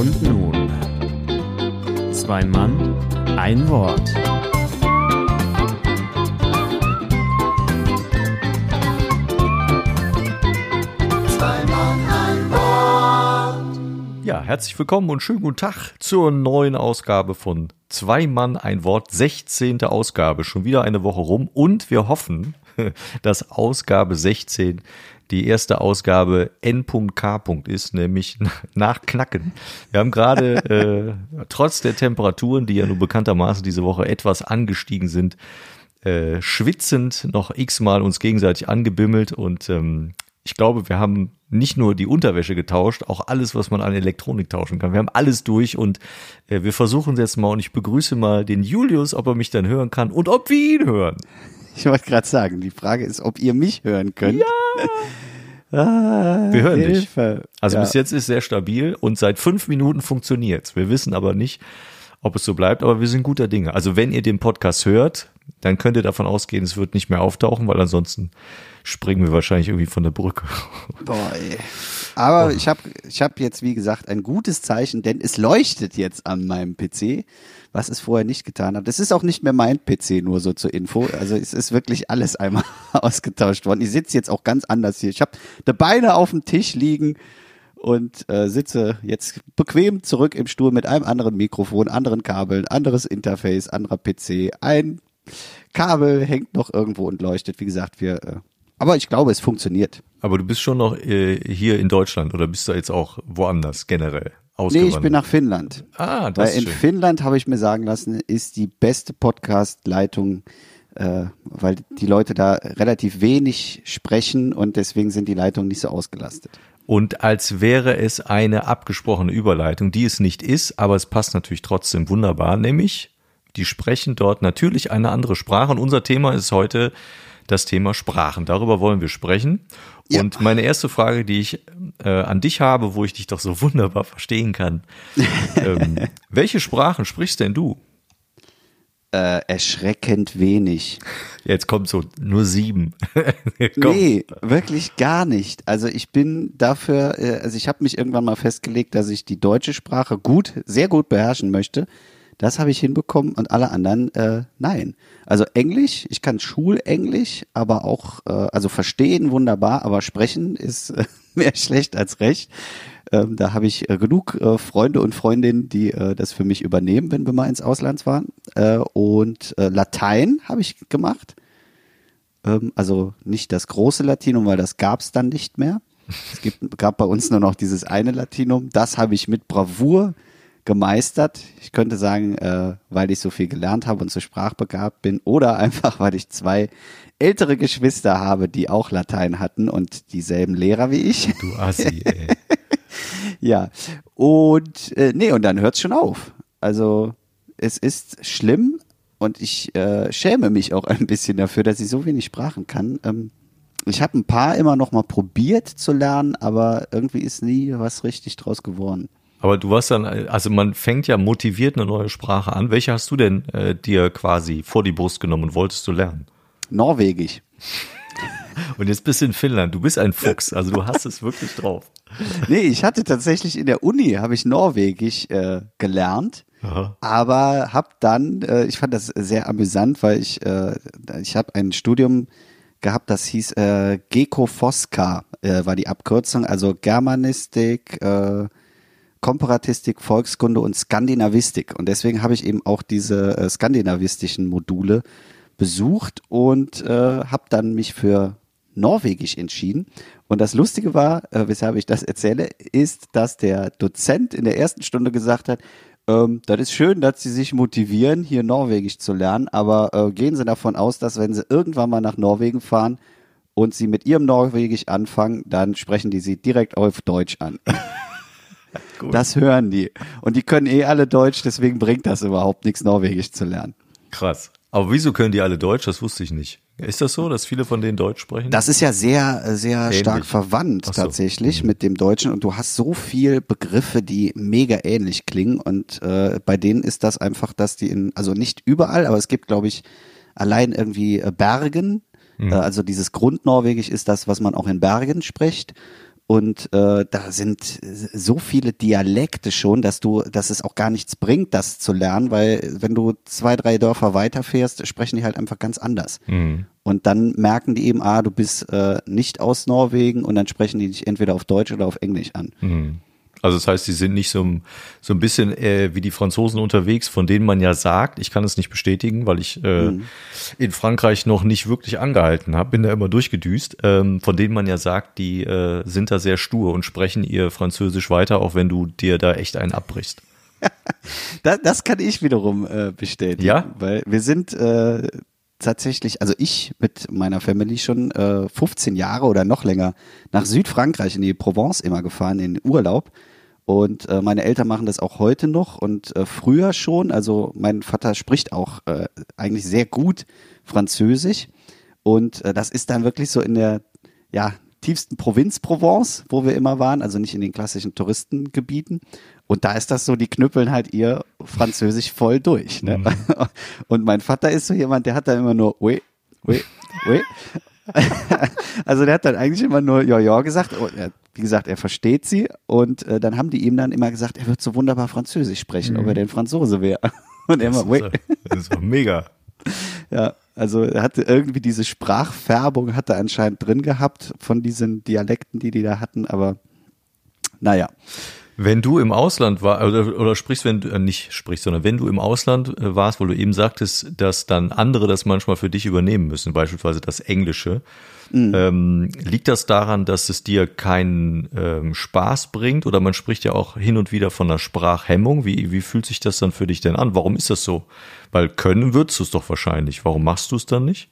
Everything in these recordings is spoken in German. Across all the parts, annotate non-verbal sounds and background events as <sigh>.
Und nun. Zwei Mann, ein Wort. Ja, herzlich willkommen und schönen guten Tag zur neuen Ausgabe von Zwei Mann, ein Wort, 16. Ausgabe. Schon wieder eine Woche rum und wir hoffen, <laughs> dass Ausgabe 16 die erste Ausgabe N.K. ist, nämlich <laughs> nach Knacken. Wir haben gerade äh, trotz der Temperaturen, die ja nur bekanntermaßen diese Woche etwas angestiegen sind, äh, schwitzend noch x-mal uns gegenseitig angebimmelt und ähm, ich glaube, wir haben nicht nur die Unterwäsche getauscht, auch alles, was man an Elektronik tauschen kann. Wir haben alles durch und äh, wir versuchen es jetzt mal und ich begrüße mal den Julius, ob er mich dann hören kann und ob wir ihn hören. Ich wollte gerade sagen, die Frage ist, ob ihr mich hören könnt. Ja! <laughs> Ah, Wir hören Hilfe. dich. Also ja. bis jetzt ist sehr stabil und seit fünf Minuten funktioniert's. Wir wissen aber nicht, ob es so bleibt, aber wir sind guter Dinge. Also wenn ihr den Podcast hört, dann könnt ihr davon ausgehen, es wird nicht mehr auftauchen, weil ansonsten springen wir wahrscheinlich irgendwie von der Brücke. <laughs> Boah, ey. Aber ich habe ich hab jetzt, wie gesagt, ein gutes Zeichen, denn es leuchtet jetzt an meinem PC, was es vorher nicht getan hat. Das ist auch nicht mehr mein PC, nur so zur Info. Also es ist wirklich alles einmal <laughs> ausgetauscht worden. Ich sitze jetzt auch ganz anders hier. Ich habe die Beine auf dem Tisch liegen und äh, sitze jetzt bequem zurück im Stuhl mit einem anderen Mikrofon, anderen Kabeln, anderes Interface, anderer PC. Ein Kabel hängt noch irgendwo und leuchtet. Wie gesagt, wir. Äh, aber ich glaube, es funktioniert. Aber du bist schon noch äh, hier in Deutschland oder bist du jetzt auch woanders generell Nee, ausgewandert? ich bin nach Finnland. Ah, das Weil in schön. Finnland, habe ich mir sagen lassen, ist die beste Podcast-Leitung, äh, weil die Leute da relativ wenig sprechen und deswegen sind die Leitungen nicht so ausgelastet. Und als wäre es eine abgesprochene Überleitung, die es nicht ist, aber es passt natürlich trotzdem wunderbar, nämlich die sprechen dort natürlich eine andere Sprache. Und unser Thema ist heute das Thema Sprachen. Darüber wollen wir sprechen. Ja. Und meine erste Frage, die ich äh, an dich habe, wo ich dich doch so wunderbar verstehen kann, <laughs> ähm, welche Sprachen sprichst denn du? Äh, erschreckend wenig. Jetzt kommt so nur sieben. <laughs> Nee, wirklich gar nicht. Also ich bin dafür, äh, also ich habe mich irgendwann mal festgelegt, dass ich die deutsche Sprache gut, sehr gut beherrschen möchte. Das habe ich hinbekommen und alle anderen äh, nein. Also Englisch, ich kann Schulenglisch, aber auch, äh, also verstehen wunderbar, aber sprechen ist äh, <laughs> mehr schlecht als recht. Ähm, da habe ich äh, genug äh, Freunde und Freundinnen, die äh, das für mich übernehmen, wenn wir mal ins Ausland fahren. Äh, und äh, Latein habe ich gemacht. Ähm, also nicht das große Latinum, weil das gab es dann nicht mehr. Es gibt, gab bei uns nur noch dieses eine Latinum. Das habe ich mit Bravour gemeistert. Ich könnte sagen, äh, weil ich so viel gelernt habe und so sprachbegabt bin oder einfach, weil ich zwei ältere Geschwister habe, die auch Latein hatten und dieselben Lehrer wie ich. Du Assi, <laughs> ey. Ja, und äh, nee, und dann hört's schon auf. Also es ist schlimm und ich äh, schäme mich auch ein bisschen dafür, dass ich so wenig Sprachen kann. Ähm, ich habe ein paar immer noch mal probiert zu lernen, aber irgendwie ist nie was richtig draus geworden. Aber du warst dann, also man fängt ja motiviert eine neue Sprache an. Welche hast du denn äh, dir quasi vor die Brust genommen und wolltest du lernen? Norwegisch. Und jetzt bist du in Finnland. Du bist ein Fuchs, also du hast es wirklich drauf. Nee, ich hatte tatsächlich in der Uni, habe ich Norwegisch äh, gelernt. Aha. aber habe dann, äh, ich fand das sehr amüsant, weil ich, äh, ich habe ein Studium gehabt, das hieß äh, Geko Foska, äh, war die Abkürzung, also Germanistik, äh, Komparatistik, Volkskunde und Skandinavistik. Und deswegen habe ich eben auch diese äh, skandinavistischen Module besucht und äh, habe dann mich für Norwegisch entschieden. Und das Lustige war, äh, weshalb ich das erzähle, ist, dass der Dozent in der ersten Stunde gesagt hat, ähm, das ist schön, dass Sie sich motivieren, hier Norwegisch zu lernen, aber äh, gehen Sie davon aus, dass wenn Sie irgendwann mal nach Norwegen fahren und Sie mit Ihrem Norwegisch anfangen, dann sprechen die Sie direkt auf Deutsch an. <laughs> Gut. Das hören die. Und die können eh alle Deutsch, deswegen bringt das überhaupt nichts, Norwegisch zu lernen. Krass. Aber wieso können die alle Deutsch? Das wusste ich nicht. Ist das so, dass viele von denen Deutsch sprechen? Das ist ja sehr, sehr Ähnlich. stark verwandt so. tatsächlich mit dem Deutschen und du hast so viel Begriffe, die mega ähnlich klingen und äh, bei denen ist das einfach, dass die in, also nicht überall, aber es gibt glaube ich allein irgendwie äh, Bergen, äh, also dieses Grundnorwegisch ist das, was man auch in Bergen spricht und äh, da sind so viele Dialekte schon, dass du, dass es auch gar nichts bringt, das zu lernen, weil wenn du zwei, drei Dörfer weiterfährst, sprechen die halt einfach ganz anders. Mhm. Und dann merken die eben, ah, du bist äh, nicht aus Norwegen und dann sprechen die dich entweder auf Deutsch oder auf Englisch an. Mhm. Also das heißt, sie sind nicht so, so ein bisschen äh, wie die Franzosen unterwegs, von denen man ja sagt, ich kann es nicht bestätigen, weil ich äh, mhm. in Frankreich noch nicht wirklich angehalten habe, bin da immer durchgedüst, ähm, von denen man ja sagt, die äh, sind da sehr stur und sprechen ihr Französisch weiter, auch wenn du dir da echt einen abbrichst. <laughs> das, das kann ich wiederum äh, bestätigen. Ja? Weil wir sind äh, tatsächlich, also ich mit meiner Family schon äh, 15 Jahre oder noch länger nach Südfrankreich in die Provence immer gefahren, in den Urlaub. Und äh, meine Eltern machen das auch heute noch und äh, früher schon. Also mein Vater spricht auch äh, eigentlich sehr gut Französisch. Und äh, das ist dann wirklich so in der ja, tiefsten Provinz Provence, wo wir immer waren, also nicht in den klassischen Touristengebieten. Und da ist das so, die knüppeln halt ihr Französisch voll durch. Ne? Mhm. <laughs> Und mein Vater ist so jemand, der hat da immer nur, oui, oui, oui. <laughs> also der hat dann eigentlich immer nur ja, ja gesagt. Und er, wie gesagt, er versteht sie. Und äh, dann haben die ihm dann immer gesagt, er wird so wunderbar Französisch sprechen, mhm. ob er denn Franzose wäre. <laughs> Und er immer. Das ist doch mega. <laughs> Ja, also er hatte irgendwie diese Sprachfärbung hat er anscheinend drin gehabt von diesen Dialekten, die die da hatten, aber naja. Wenn du im Ausland war oder, oder sprichst, wenn du äh, nicht sprichst, sondern wenn du im Ausland äh, warst, wo du eben sagtest, dass dann andere das manchmal für dich übernehmen müssen, beispielsweise das Englische, mhm. ähm, liegt das daran, dass es dir keinen ähm, Spaß bringt oder man spricht ja auch hin und wieder von einer Sprachhemmung? Wie, wie fühlt sich das dann für dich denn an? Warum ist das so? Weil können würdest du es doch wahrscheinlich. Warum machst du es dann nicht?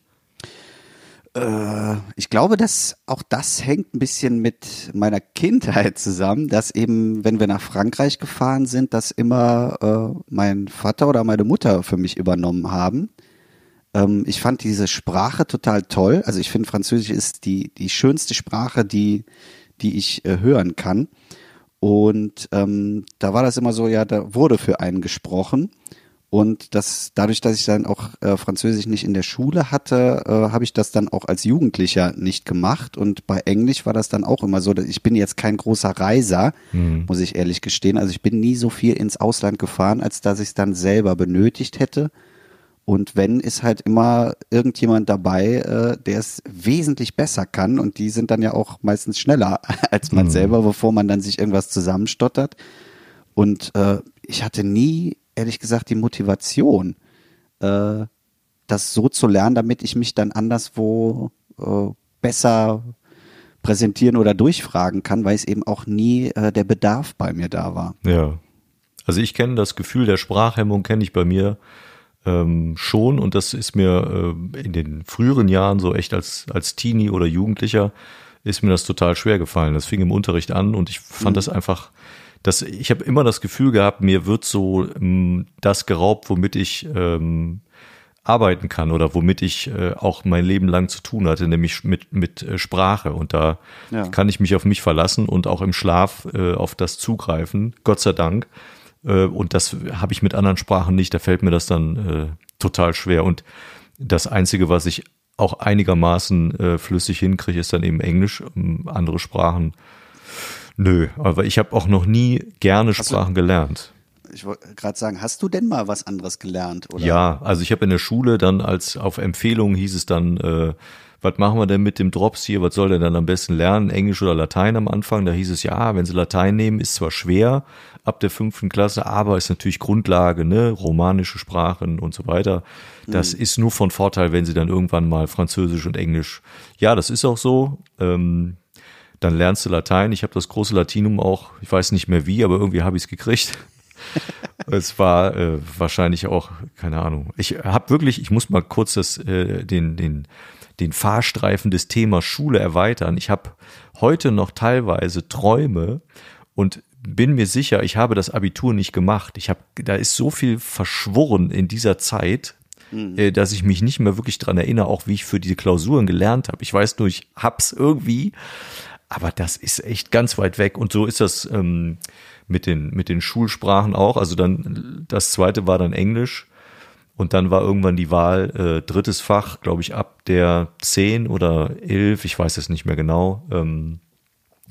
Äh, ich glaube, dass auch das hängt ein bisschen mit meiner Kindheit zusammen, dass eben, wenn wir nach Frankreich gefahren sind, dass immer äh, mein Vater oder meine Mutter für mich übernommen haben. Ähm, ich fand diese Sprache total toll. Also ich finde, Französisch ist die, die schönste Sprache, die, die ich äh, hören kann. Und ähm, da war das immer so, ja, da wurde für einen gesprochen. Und das, dadurch, dass ich dann auch äh, Französisch nicht in der Schule hatte, äh, habe ich das dann auch als Jugendlicher nicht gemacht. Und bei Englisch war das dann auch immer so, dass ich bin jetzt kein großer Reiser, mhm. muss ich ehrlich gestehen. Also ich bin nie so viel ins Ausland gefahren, als dass ich es dann selber benötigt hätte. Und wenn ist halt immer irgendjemand dabei, äh, der es wesentlich besser kann. Und die sind dann ja auch meistens schneller <laughs> als man mhm. selber, bevor man dann sich irgendwas zusammenstottert. Und äh, ich hatte nie ehrlich gesagt die Motivation, äh, das so zu lernen, damit ich mich dann anderswo äh, besser präsentieren oder durchfragen kann, weil es eben auch nie äh, der Bedarf bei mir da war. Ja. Also ich kenne das Gefühl der Sprachhemmung, kenne ich bei mir ähm, schon und das ist mir äh, in den früheren Jahren so echt als, als Teenie oder Jugendlicher ist mir das total schwer gefallen. Das fing im Unterricht an und ich fand mhm. das einfach das, ich habe immer das Gefühl gehabt, mir wird so ähm, das geraubt, womit ich ähm, arbeiten kann oder womit ich äh, auch mein Leben lang zu tun hatte, nämlich mit, mit äh, Sprache. Und da ja. kann ich mich auf mich verlassen und auch im Schlaf äh, auf das zugreifen, Gott sei Dank. Äh, und das habe ich mit anderen Sprachen nicht, da fällt mir das dann äh, total schwer. Und das Einzige, was ich auch einigermaßen äh, flüssig hinkriege, ist dann eben Englisch. Andere Sprachen Nö, aber ich habe auch noch nie gerne Sprachen du, gelernt. Ich wollte gerade sagen, hast du denn mal was anderes gelernt? Oder? Ja, also ich habe in der Schule dann als auf Empfehlung hieß es dann, äh, was machen wir denn mit dem Drops hier? Was soll der dann am besten lernen? Englisch oder Latein am Anfang? Da hieß es ja, wenn sie Latein nehmen, ist zwar schwer ab der fünften Klasse, aber ist natürlich Grundlage, ne, romanische Sprachen und so weiter. Das mhm. ist nur von Vorteil, wenn sie dann irgendwann mal Französisch und Englisch. Ja, das ist auch so. Ähm, dann lernst du Latein. Ich habe das große Latinum auch, ich weiß nicht mehr wie, aber irgendwie habe ich es gekriegt. <laughs> es war äh, wahrscheinlich auch, keine Ahnung. Ich habe wirklich, ich muss mal kurz das, äh, den, den, den Fahrstreifen des Themas Schule erweitern. Ich habe heute noch teilweise Träume und bin mir sicher, ich habe das Abitur nicht gemacht. Ich habe, da ist so viel verschworen in dieser Zeit, mhm. äh, dass ich mich nicht mehr wirklich dran erinnere, auch wie ich für diese Klausuren gelernt habe. Ich weiß nur, ich hab's irgendwie, aber das ist echt ganz weit weg. Und so ist das ähm, mit, den, mit den Schulsprachen auch. Also dann, das zweite war dann Englisch. Und dann war irgendwann die Wahl, äh, drittes Fach, glaube ich, ab der zehn oder elf, ich weiß es nicht mehr genau. Ähm,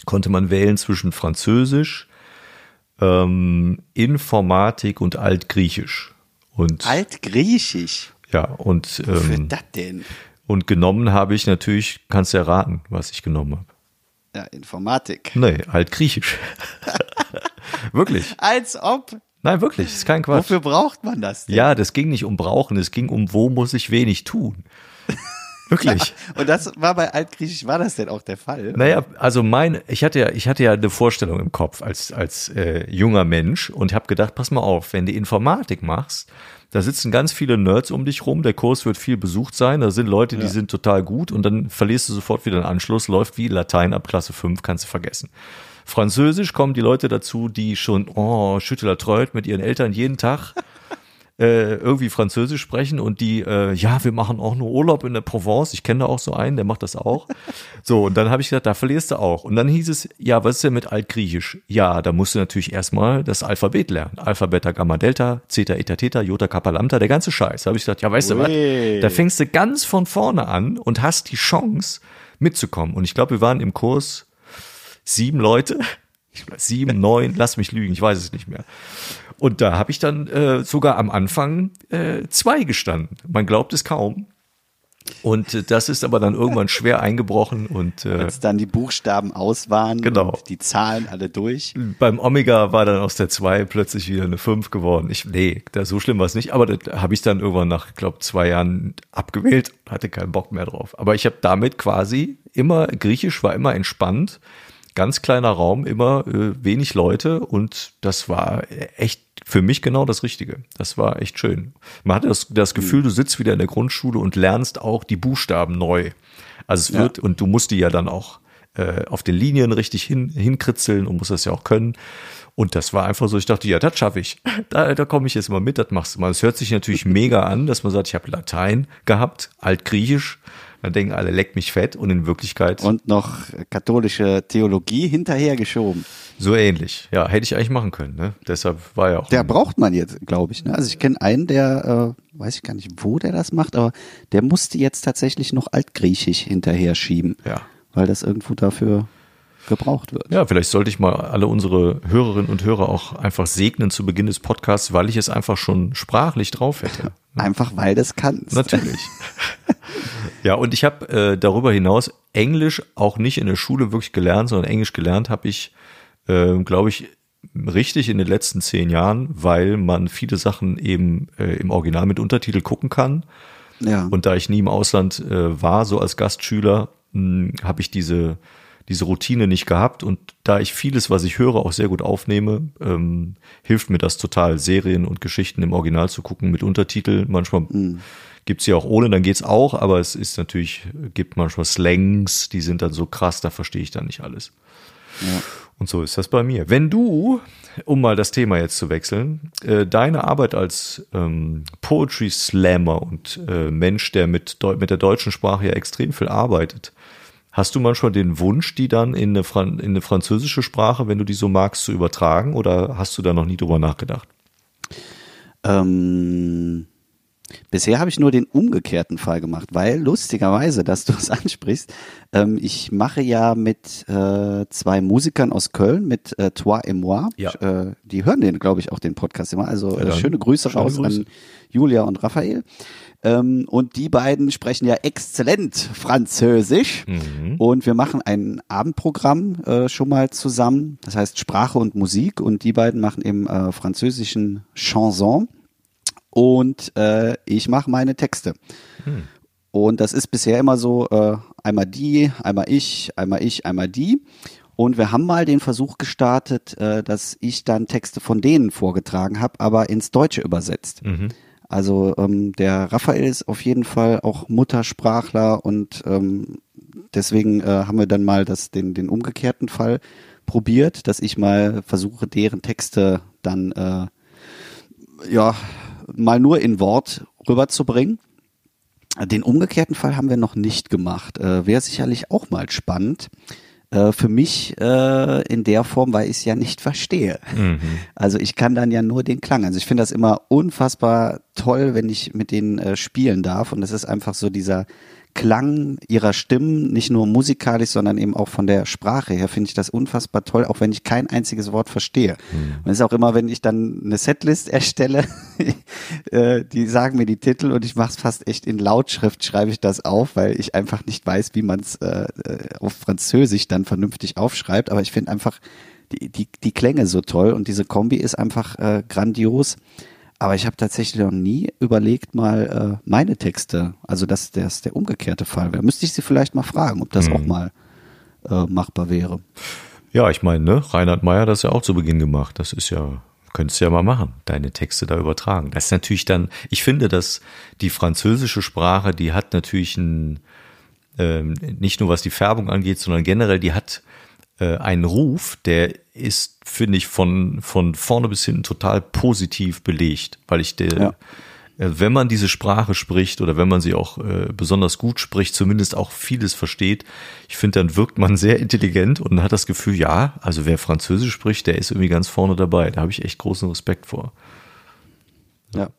konnte man wählen zwischen Französisch, ähm, Informatik und Altgriechisch. Und Altgriechisch. ja, und Wofür ähm, das denn? und genommen habe ich natürlich, kannst du erraten, was ich genommen habe. Ja, Informatik. Nee, Altgriechisch. <laughs> wirklich. Als ob. Nein, wirklich, ist kein Quatsch. Wofür braucht man das denn? Ja, das ging nicht um brauchen, es ging um, wo muss ich wenig tun. Wirklich. <laughs> Und das war bei Altgriechisch, war das denn auch der Fall? Naja, also mein, ich hatte ja, ich hatte ja eine Vorstellung im Kopf als als äh, junger Mensch und habe gedacht, pass mal auf, wenn du Informatik machst, da sitzen ganz viele Nerds um dich rum, der Kurs wird viel besucht sein, da sind Leute, die sind total gut und dann verlierst du sofort wieder den Anschluss, läuft wie Latein ab Klasse 5, kannst du vergessen. Französisch kommen die Leute dazu, die schon, oh, Schüttler treut mit ihren Eltern jeden Tag äh, irgendwie Französisch sprechen und die, äh, ja, wir machen auch nur Urlaub in der Provence. Ich kenne da auch so einen, der macht das auch. <laughs> So, und dann habe ich gedacht, da verlierst du auch. Und dann hieß es, ja, was ist denn mit Altgriechisch? Ja, da musst du natürlich erstmal das Alphabet lernen. Alpha, Beta, Gamma, Delta, Zeta, Eta, Theta, Jota, Kappa, Lambda, der ganze Scheiß. Da habe ich gedacht, ja, weißt du was? Da fängst du ganz von vorne an und hast die Chance mitzukommen. Und ich glaube, wir waren im Kurs sieben Leute. <laughs> Sieben, neun, lass mich lügen, ich weiß es nicht mehr. Und da habe ich dann äh, sogar am Anfang äh, zwei gestanden. Man glaubt es kaum. Und äh, das ist aber dann irgendwann schwer <laughs> eingebrochen und äh, Als dann die Buchstaben aus waren Genau. die Zahlen alle durch. beim Omega war dann aus der 2 plötzlich wieder eine 5 geworden. Ich, nee, da, so schlimm war es nicht, aber das habe ich dann irgendwann nach, glaube zwei Jahren abgewählt, hatte keinen Bock mehr drauf. Aber ich habe damit quasi immer, Griechisch war immer entspannt, ganz kleiner Raum, immer äh, wenig Leute und das war echt für mich genau das Richtige. Das war echt schön. Man hatte das, das Gefühl, du sitzt wieder in der Grundschule und lernst auch die Buchstaben neu. Also es wird, und du musst die ja dann auch äh, auf den Linien richtig hin, hinkritzeln und musst das ja auch können. Und das war einfach so, ich dachte, ja, das schaffe ich. Da, da komme ich jetzt mal mit, das machst du mal. Es hört sich natürlich mega an, dass man sagt, ich habe Latein gehabt, Altgriechisch. Dann denken alle, leck mich fett. Und in Wirklichkeit Und noch katholische Theologie hinterhergeschoben. so ähnlich. Ja, hätte ich eigentlich machen können. Ne? Deshalb war ja auch. Der braucht man jetzt, glaube ich. Ne? Also ich kenne einen, der, äh, weiß ich gar nicht, wo der das macht, aber der musste jetzt tatsächlich noch Altgriechisch hinterher schieben, ja. weil das irgendwo dafür gebraucht wird. Ja, vielleicht sollte ich mal alle unsere Hörerinnen und Hörer auch einfach segnen zu Beginn des Podcasts, weil ich es einfach schon sprachlich drauf hätte. Einfach weil das kannst. Natürlich. <laughs> ja, und ich habe äh, darüber hinaus Englisch auch nicht in der Schule wirklich gelernt, sondern Englisch gelernt habe ich, äh, glaube ich, richtig in den letzten zehn Jahren, weil man viele Sachen eben äh, im Original mit Untertitel gucken kann. Ja. Und da ich nie im Ausland äh, war, so als Gastschüler, habe ich diese, diese Routine nicht gehabt. Und da ich vieles, was ich höre, auch sehr gut aufnehme, ähm, hilft mir das total, Serien und Geschichten im Original zu gucken mit Untertitel. Manchmal gibt's sie auch ohne, dann geht's auch, aber es ist natürlich, gibt manchmal Slangs, die sind dann so krass, da verstehe ich dann nicht alles. Ja. Und so ist das bei mir. Wenn du, um mal das Thema jetzt zu wechseln, äh, deine Arbeit als ähm, Poetry Slammer und äh, Mensch, der mit, mit der deutschen Sprache ja extrem viel arbeitet, hast du manchmal den Wunsch, die dann in eine, Fran in eine französische Sprache, wenn du die so magst, zu übertragen oder hast du da noch nie drüber nachgedacht? Ähm, bisher habe ich nur den umgekehrten Fall gemacht, weil lustigerweise, dass du es <laughs> ansprichst, ähm, ich mache ja mit äh, zwei Musikern aus Köln, mit äh, Toi et moi. Ja. Äh, die hören den, glaube ich, auch den Podcast immer. Also Ja, äh, schöne Grüße schöne raus Grüße. an Julia und Raphael. Ähm, und die beiden sprechen ja exzellent Französisch. Mhm. Und wir machen ein Abendprogramm äh, schon mal zusammen. Das heißt Sprache und Musik. Und die beiden machen eben äh, französischen Chanson. Und äh, ich mache meine Texte. Und das ist bisher immer so, äh, einmal die, einmal ich, einmal ich, einmal die. Und wir haben mal den Versuch gestartet, äh, dass ich dann Texte von denen vorgetragen habe, aber ins Deutsche übersetzt. Also ähm, der Raphael ist auf jeden Fall auch Muttersprachler und ähm, deswegen äh, haben wir dann mal das, den, den umgekehrten Fall probiert, dass ich mal versuche, deren Texte dann äh, ja mal nur in Wort rüberzubringen. Den umgekehrten Fall haben wir noch nicht gemacht. Äh, Wäre sicherlich auch mal spannend. Äh, für mich äh, in der Form, weil ich es ja nicht verstehe. <laughs> Also ich kann dann ja nur den Klang. Also ich finde das immer unfassbar toll, wenn ich mit denen äh, spielen darf. Und das ist einfach so dieser Klang ihrer Stimmen, nicht nur musikalisch, sondern eben auch von der Sprache her, finde ich das unfassbar toll, auch wenn ich kein einziges Wort verstehe. Mhm. Und es ist auch immer, wenn ich dann eine Setlist <laughs> erstelle, äh, die sagen mir die Titel und ich mache es fast echt in Lautschrift, schreibe ich das auf, weil ich einfach nicht weiß, wie man es äh, äh, auf Französisch dann vernünftig aufschreibt. Aber ich finde einfach die, die, die Klänge so toll und diese Kombi ist einfach äh, grandios. Aber ich habe tatsächlich noch nie überlegt, mal äh, meine Texte, also dass das der umgekehrte Fall wäre. Müsste ich sie vielleicht mal fragen, ob das mhm. auch mal äh, machbar wäre. Ja, ich meine, ne, Reinhard Meyer hat das ja auch zu Beginn gemacht. Das ist ja, könntest du ja mal machen, deine Texte da übertragen. Das ist natürlich dann, ich finde, dass die französische Sprache, die hat natürlich ein, ähm, nicht nur was die Färbung angeht, sondern generell, die hat äh, einen Ruf, der ist, finde ich, von, von vorne bis hinten total positiv belegt, weil ich der, ja. äh, wenn man diese Sprache spricht oder wenn man sie auch äh, besonders gut spricht, zumindest auch vieles versteht, ich finde, dann wirkt man sehr intelligent und hat das Gefühl, ja, also wer Französisch spricht, der ist irgendwie ganz vorne dabei. Da habe ich echt großen Respekt vor. Ja.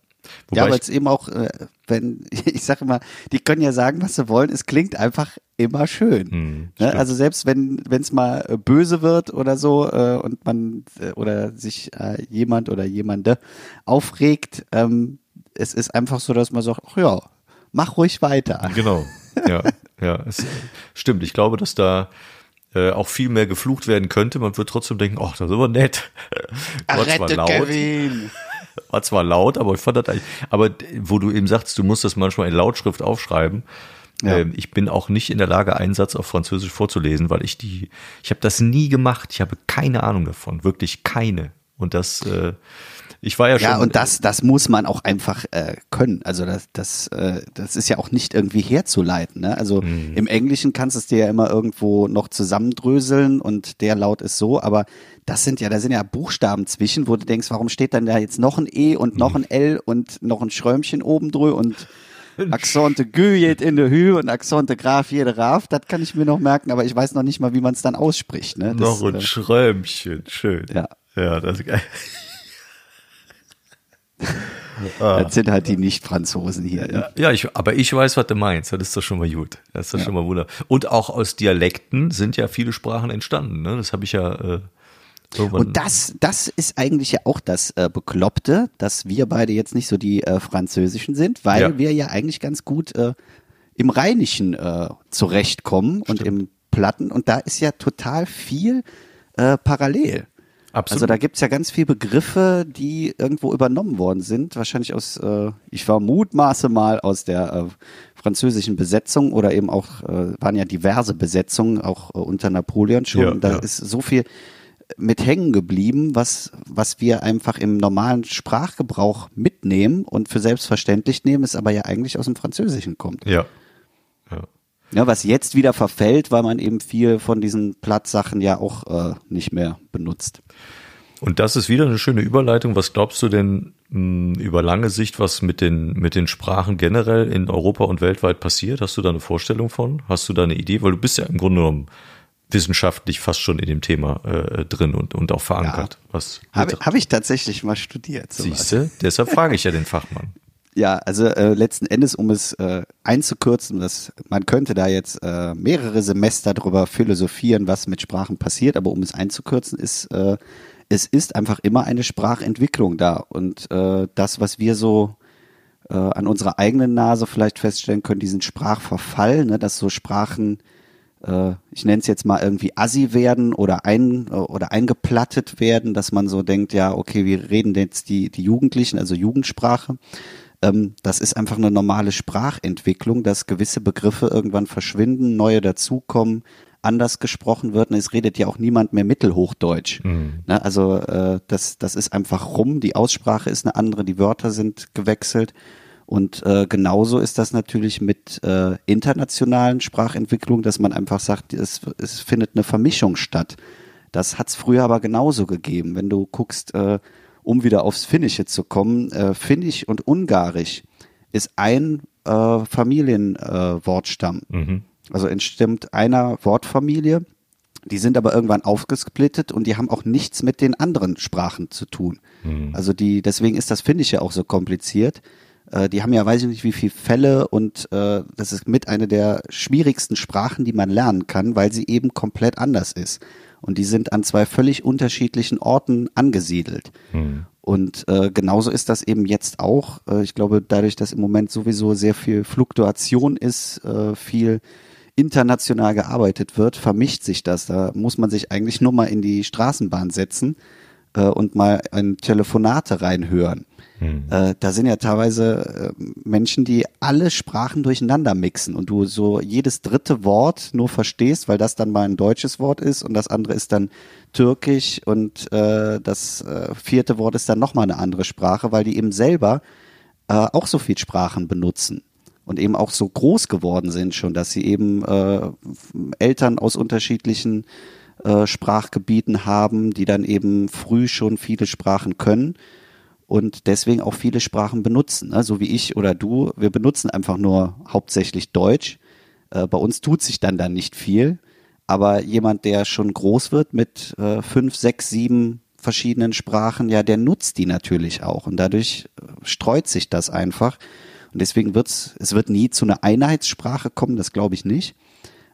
Wobei ja, aber es eben auch, äh, wenn, <laughs> ich sage immer, die können ja sagen, was sie wollen, es klingt einfach immer schön. Hm, ne? Also selbst wenn es mal äh, böse wird oder so äh, und man äh, oder sich äh, jemand oder jemande aufregt, ähm, es ist einfach so, dass man sagt, ach ja, mach ruhig weiter. Genau, ja, <laughs> ja, es, stimmt. Ich glaube, dass da äh, auch viel mehr geflucht werden könnte. Man wird trotzdem denken, ach, das ist aber nett. War zwar laut. Kevin. War zwar laut, aber ich fand das eigentlich, aber wo du eben sagst, du musst das manchmal in Lautschrift aufschreiben. Ja. Ähm, ich bin auch nicht in der Lage, einen Satz auf Französisch vorzulesen, weil ich die, ich habe das nie gemacht. Ich habe keine Ahnung davon, wirklich keine. Und das, äh, ich war ja schon. Ja, und das, das muss man auch einfach äh, können. Also das, das, äh, das ist ja auch nicht irgendwie herzuleiten. Ne? Also mhm. im Englischen kannst du es dir ja immer irgendwo noch zusammendröseln und der Laut ist so, aber das sind ja, da sind ja Buchstaben zwischen, wo du denkst, warum steht dann da jetzt noch ein E und noch ein L und noch ein Schrömchen oben drüber und Accent de Gü geht in der Hü und Accent de Graf jede Raf, das kann ich mir noch merken, aber ich weiß noch nicht mal, wie man es dann ausspricht. Ne? Das, noch ein äh, Schrömchen, schön. Ja. Ja, das ist geil. <laughs> Das sind halt die Nicht-Franzosen hier. Ne? Ja, ja ich, aber ich weiß, was du meinst. Das ist doch schon mal gut. Das ist doch ja. schon mal wunderbar. Und auch aus Dialekten sind ja viele Sprachen entstanden. Ne? Das habe ich ja äh, und das, das ist eigentlich ja auch das äh, Bekloppte, dass wir beide jetzt nicht so die äh, Französischen sind, weil ja. wir ja eigentlich ganz gut äh, im Rheinischen äh, zurechtkommen Stimmt. und im Platten. Und da ist ja total viel äh, parallel. Absolut. Also da gibt's ja ganz viele Begriffe, die irgendwo übernommen worden sind. Wahrscheinlich aus, äh, ich vermutmaße mal aus der äh, französischen Besetzung oder eben auch, äh, waren ja diverse Besetzungen, auch äh, unter Napoleon schon. Ja, da ja. ist so viel mit hängen geblieben, was, was wir einfach im normalen Sprachgebrauch mitnehmen und für selbstverständlich nehmen, es aber ja eigentlich aus dem Französischen kommt. Ja. ja. Ja, was jetzt wieder verfällt, weil man eben viel von diesen Platzsachen ja auch äh, nicht mehr benutzt. Und das ist wieder eine schöne Überleitung. Was glaubst du denn mh, hm, über lange Sicht, was mit den, mit den Sprachen generell in Europa und weltweit passiert? Hast du da eine Vorstellung von? Hast du da eine Idee? Weil du bist ja im Grunde genommen wissenschaftlich fast schon in dem Thema äh, drin und, und auch verankert. Ja. Habe hab ich tatsächlich mal studiert. Siehst du? Deshalb frage ich ja den Fachmann. <laughs> Ja, also äh, letzten Endes, um es äh, einzukürzen, das, man könnte da jetzt äh, mehrere Semester darüber philosophieren, was mit Sprachen passiert, aber um es einzukürzen, ist äh, es ist einfach immer eine Sprachentwicklung da und äh, das, was wir so äh, an unserer eigenen Nase vielleicht feststellen können, diesen Sprachverfall, ne, dass so Sprachen äh, ich nenne es jetzt mal irgendwie assi werden oder ein oder eingeplattet werden, dass man so denkt, ja, okay, wir reden jetzt die die Jugendlichen, also Jugendsprache. Ähm, das ist einfach eine normale Sprachentwicklung, dass gewisse Begriffe irgendwann verschwinden, neue dazukommen, anders gesprochen wird. Und es redet ja auch niemand mehr Mittelhochdeutsch. Mhm. Ne, also äh, das, das ist einfach rum. Die Aussprache ist eine andere, die Wörter sind gewechselt. Und äh, genauso ist das natürlich mit äh, internationalen Sprachentwicklungen, dass man einfach sagt, es, es findet eine Vermischung statt. Das hat es früher aber genauso gegeben. Wenn du guckst, äh, um wieder aufs Finnische zu kommen, äh, Finnisch und Ungarisch ist ein äh, Familienwortstamm. Äh, mhm. Also entstimmt einer Wortfamilie. Die sind aber irgendwann aufgesplittet und die haben auch nichts mit den anderen Sprachen zu tun. Mhm. Also die, deswegen ist das Finnische auch so kompliziert Äh, die haben ja weiß ich nicht wie viele Fälle und äh, das ist mit einer der schwierigsten Sprachen, die man lernen kann, weil sie eben komplett anders ist. Und die sind an zwei völlig unterschiedlichen Orten angesiedelt. Hm. Und äh, genauso ist das eben jetzt auch. Äh, ich glaube, dadurch, dass im Moment sowieso sehr viel Fluktuation ist, äh, viel international gearbeitet wird, vermischt sich das. Da muss man sich eigentlich nur mal in die Straßenbahn setzen äh, und mal ein Telefonate reinhören. Hm. Äh, da sind ja teilweise äh, Menschen, die alle Sprachen durcheinander mixen und du so jedes dritte Wort nur verstehst, weil das dann mal ein deutsches Wort ist und das andere ist dann türkisch und äh, das äh, vierte Wort ist dann nochmal eine andere Sprache, weil die eben selber äh, auch so viel Sprachen benutzen und eben auch so groß geworden sind schon, dass sie eben äh, Eltern aus unterschiedlichen äh, Sprachgebieten haben, die dann eben früh schon viele Sprachen können und deswegen auch viele Sprachen benutzen. So wie ich oder du, wir benutzen einfach nur hauptsächlich Deutsch. Äh, bei uns tut sich dann dann nicht viel. Aber jemand, der schon groß wird mit äh, fünf, sechs, sieben verschiedenen Sprachen, ja, der nutzt die natürlich auch. Und dadurch streut sich das einfach. Und deswegen wird's, es wird nie zu einer Einheitssprache kommen, das glaube ich nicht.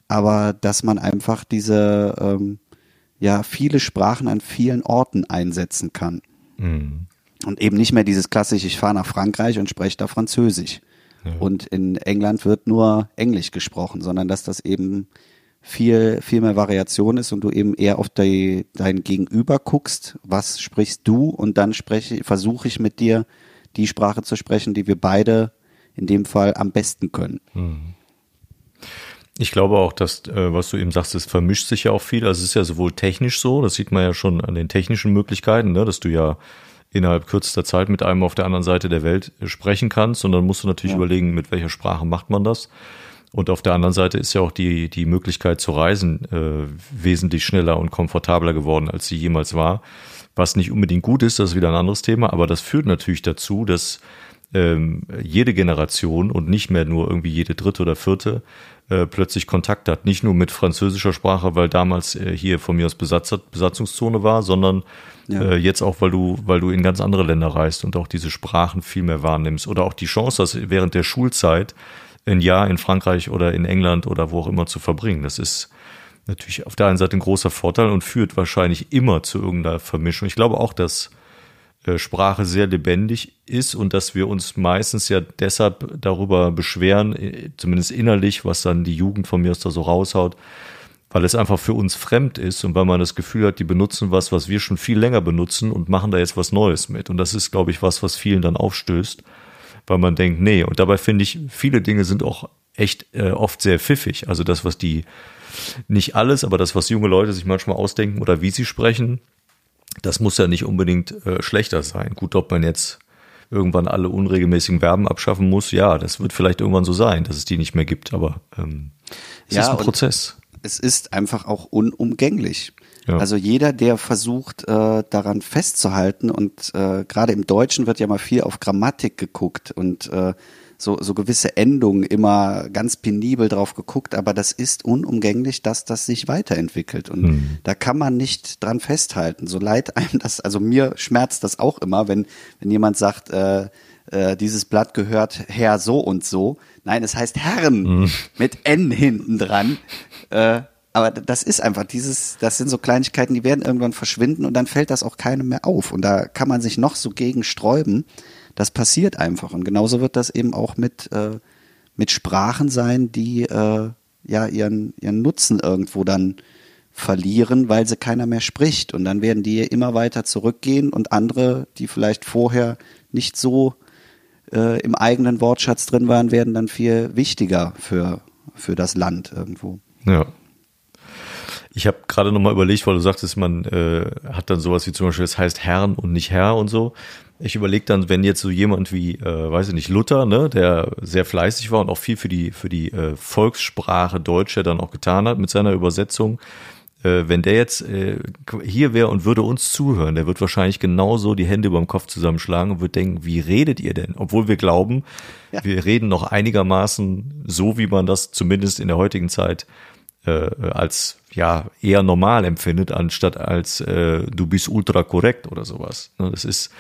Aber dass man einfach diese, ähm, ja, viele Sprachen an vielen Orten einsetzen kann. Hm. Und eben nicht mehr dieses klassische, ich fahre nach Frankreich und spreche da Französisch. Und in England wird nur Englisch gesprochen, sondern dass das eben viel, viel mehr Variation ist und du eben eher auf die, dein Gegenüber guckst, was sprichst du und dann spreche, versuche ich mit dir die Sprache zu sprechen, die wir beide in dem Fall am besten können. Ich glaube auch, dass, äh, was du eben sagst, es vermischt sich ja auch viel. Also es ist ja sowohl technisch so, das sieht man ja schon an den technischen Möglichkeiten, ne, dass du ja innerhalb kürzester Zeit mit einem auf der anderen Seite der Welt äh, sprechen kannst. Und dann musst du natürlich Ja. überlegen, mit welcher Sprache macht man das. Und auf der anderen Seite ist ja auch die, die Möglichkeit zu reisen äh, wesentlich schneller und komfortabler geworden, als sie jemals war. Was nicht unbedingt gut ist, das ist wieder ein anderes Thema, aber das führt natürlich dazu, dass ähm, jede Generation und nicht mehr nur irgendwie jede dritte oder vierte äh, plötzlich Kontakt hat. Nicht nur mit französischer Sprache, weil damals äh, hier von mir aus Besatz, Besatzungszone war, sondern Ja. äh, jetzt auch, weil du, weil du in ganz andere Länder reist und auch diese Sprachen viel mehr wahrnimmst. Oder auch die Chance hast, während der Schulzeit ein Jahr in Frankreich oder in England oder wo auch immer zu verbringen. Das ist natürlich auf der einen Seite ein großer Vorteil und führt wahrscheinlich immer zu irgendeiner Vermischung. Ich glaube auch, dass Sprache sehr lebendig ist und dass wir uns meistens ja deshalb darüber beschweren, äh, zumindest innerlich, was dann die Jugend von mir aus da so raushaut, weil es einfach für uns fremd ist und weil man das Gefühl hat, die benutzen was, was wir schon viel länger benutzen und machen da jetzt was Neues mit. Und das ist, glaube ich, was, was vielen dann aufstößt, weil man denkt, nee, und dabei finde ich, viele Dinge sind auch echt äh, oft sehr pfiffig. Also das, was die, nicht alles, aber das, was junge Leute sich manchmal ausdenken oder wie sie sprechen, das muss ja nicht unbedingt äh, schlechter sein. Gut, ob man jetzt irgendwann alle unregelmäßigen Verben abschaffen muss, ja, das wird vielleicht irgendwann so sein, dass es die nicht mehr gibt, aber ähm, es Ja, ist ein Prozess. es ist einfach auch unumgänglich. Ja. Also jeder, der versucht, äh, daran festzuhalten und äh, gerade im Deutschen wird ja mal viel auf Grammatik geguckt und äh, so, so gewisse Endungen immer ganz penibel drauf geguckt, aber das ist unumgänglich, dass das sich weiterentwickelt und Hm. da kann man nicht dran festhalten. So leid einem das, also mir schmerzt das auch immer, wenn, wenn jemand sagt, äh, äh, dieses Blatt gehört Herr so und so. Nein, es heißt Herren mit N hinten dran. Äh, aber das ist einfach dieses, das sind so Kleinigkeiten, die werden irgendwann verschwinden und dann fällt das auch keinem mehr auf. Und da kann man sich noch so gegen sträuben. Das passiert einfach. Und genauso wird das eben auch mit, äh, mit Sprachen sein, die äh, ja ihren, ihren Nutzen irgendwo dann verlieren, weil sie keiner mehr spricht. Und dann werden die immer weiter zurückgehen und andere, die vielleicht vorher nicht so äh, im eigenen Wortschatz drin waren, werden dann viel wichtiger für, für das Land irgendwo. Ja. Ich habe gerade noch mal überlegt, weil du sagtest, man äh, hat dann sowas wie zum Beispiel, es heißt Herrn und nicht Herr und so. Ich überlege dann, wenn jetzt so jemand wie, äh, weiß ich nicht, Luther, ne, der sehr fleißig war und auch viel für die für die äh, Volkssprache Deutsche dann auch getan hat mit seiner Übersetzung, äh, wenn der jetzt äh, hier wäre und würde uns zuhören, der wird wahrscheinlich genauso die Hände über dem Kopf zusammenschlagen und wird denken, wie redet ihr denn? Obwohl wir glauben, Ja. wir reden noch einigermaßen so, wie man das zumindest in der heutigen Zeit äh, als ja eher normal empfindet, anstatt als äh, du bist ultra korrekt oder sowas. Ne, Das ist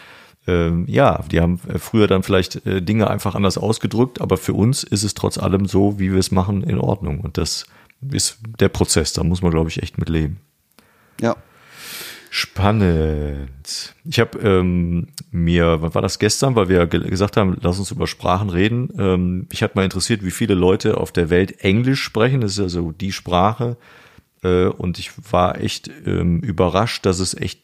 ähm, ja, die haben äh, früher dann vielleicht äh, Dinge einfach anders ausgedrückt, aber für uns ist es trotz allem so, wie wir es machen, in Ordnung. Und das ist der Prozess, da muss man, glaube ich, echt mit leben. Ja. Spannend. Ich habe ähm, mir, was war das gestern, weil wir ge gesagt haben, lass uns über Sprachen reden. Ähm, mich hat mal interessiert, wie viele Leute auf der Welt Englisch sprechen. Das ist ja so die Sprache. Äh, und ich war echt ähm, überrascht, dass es echt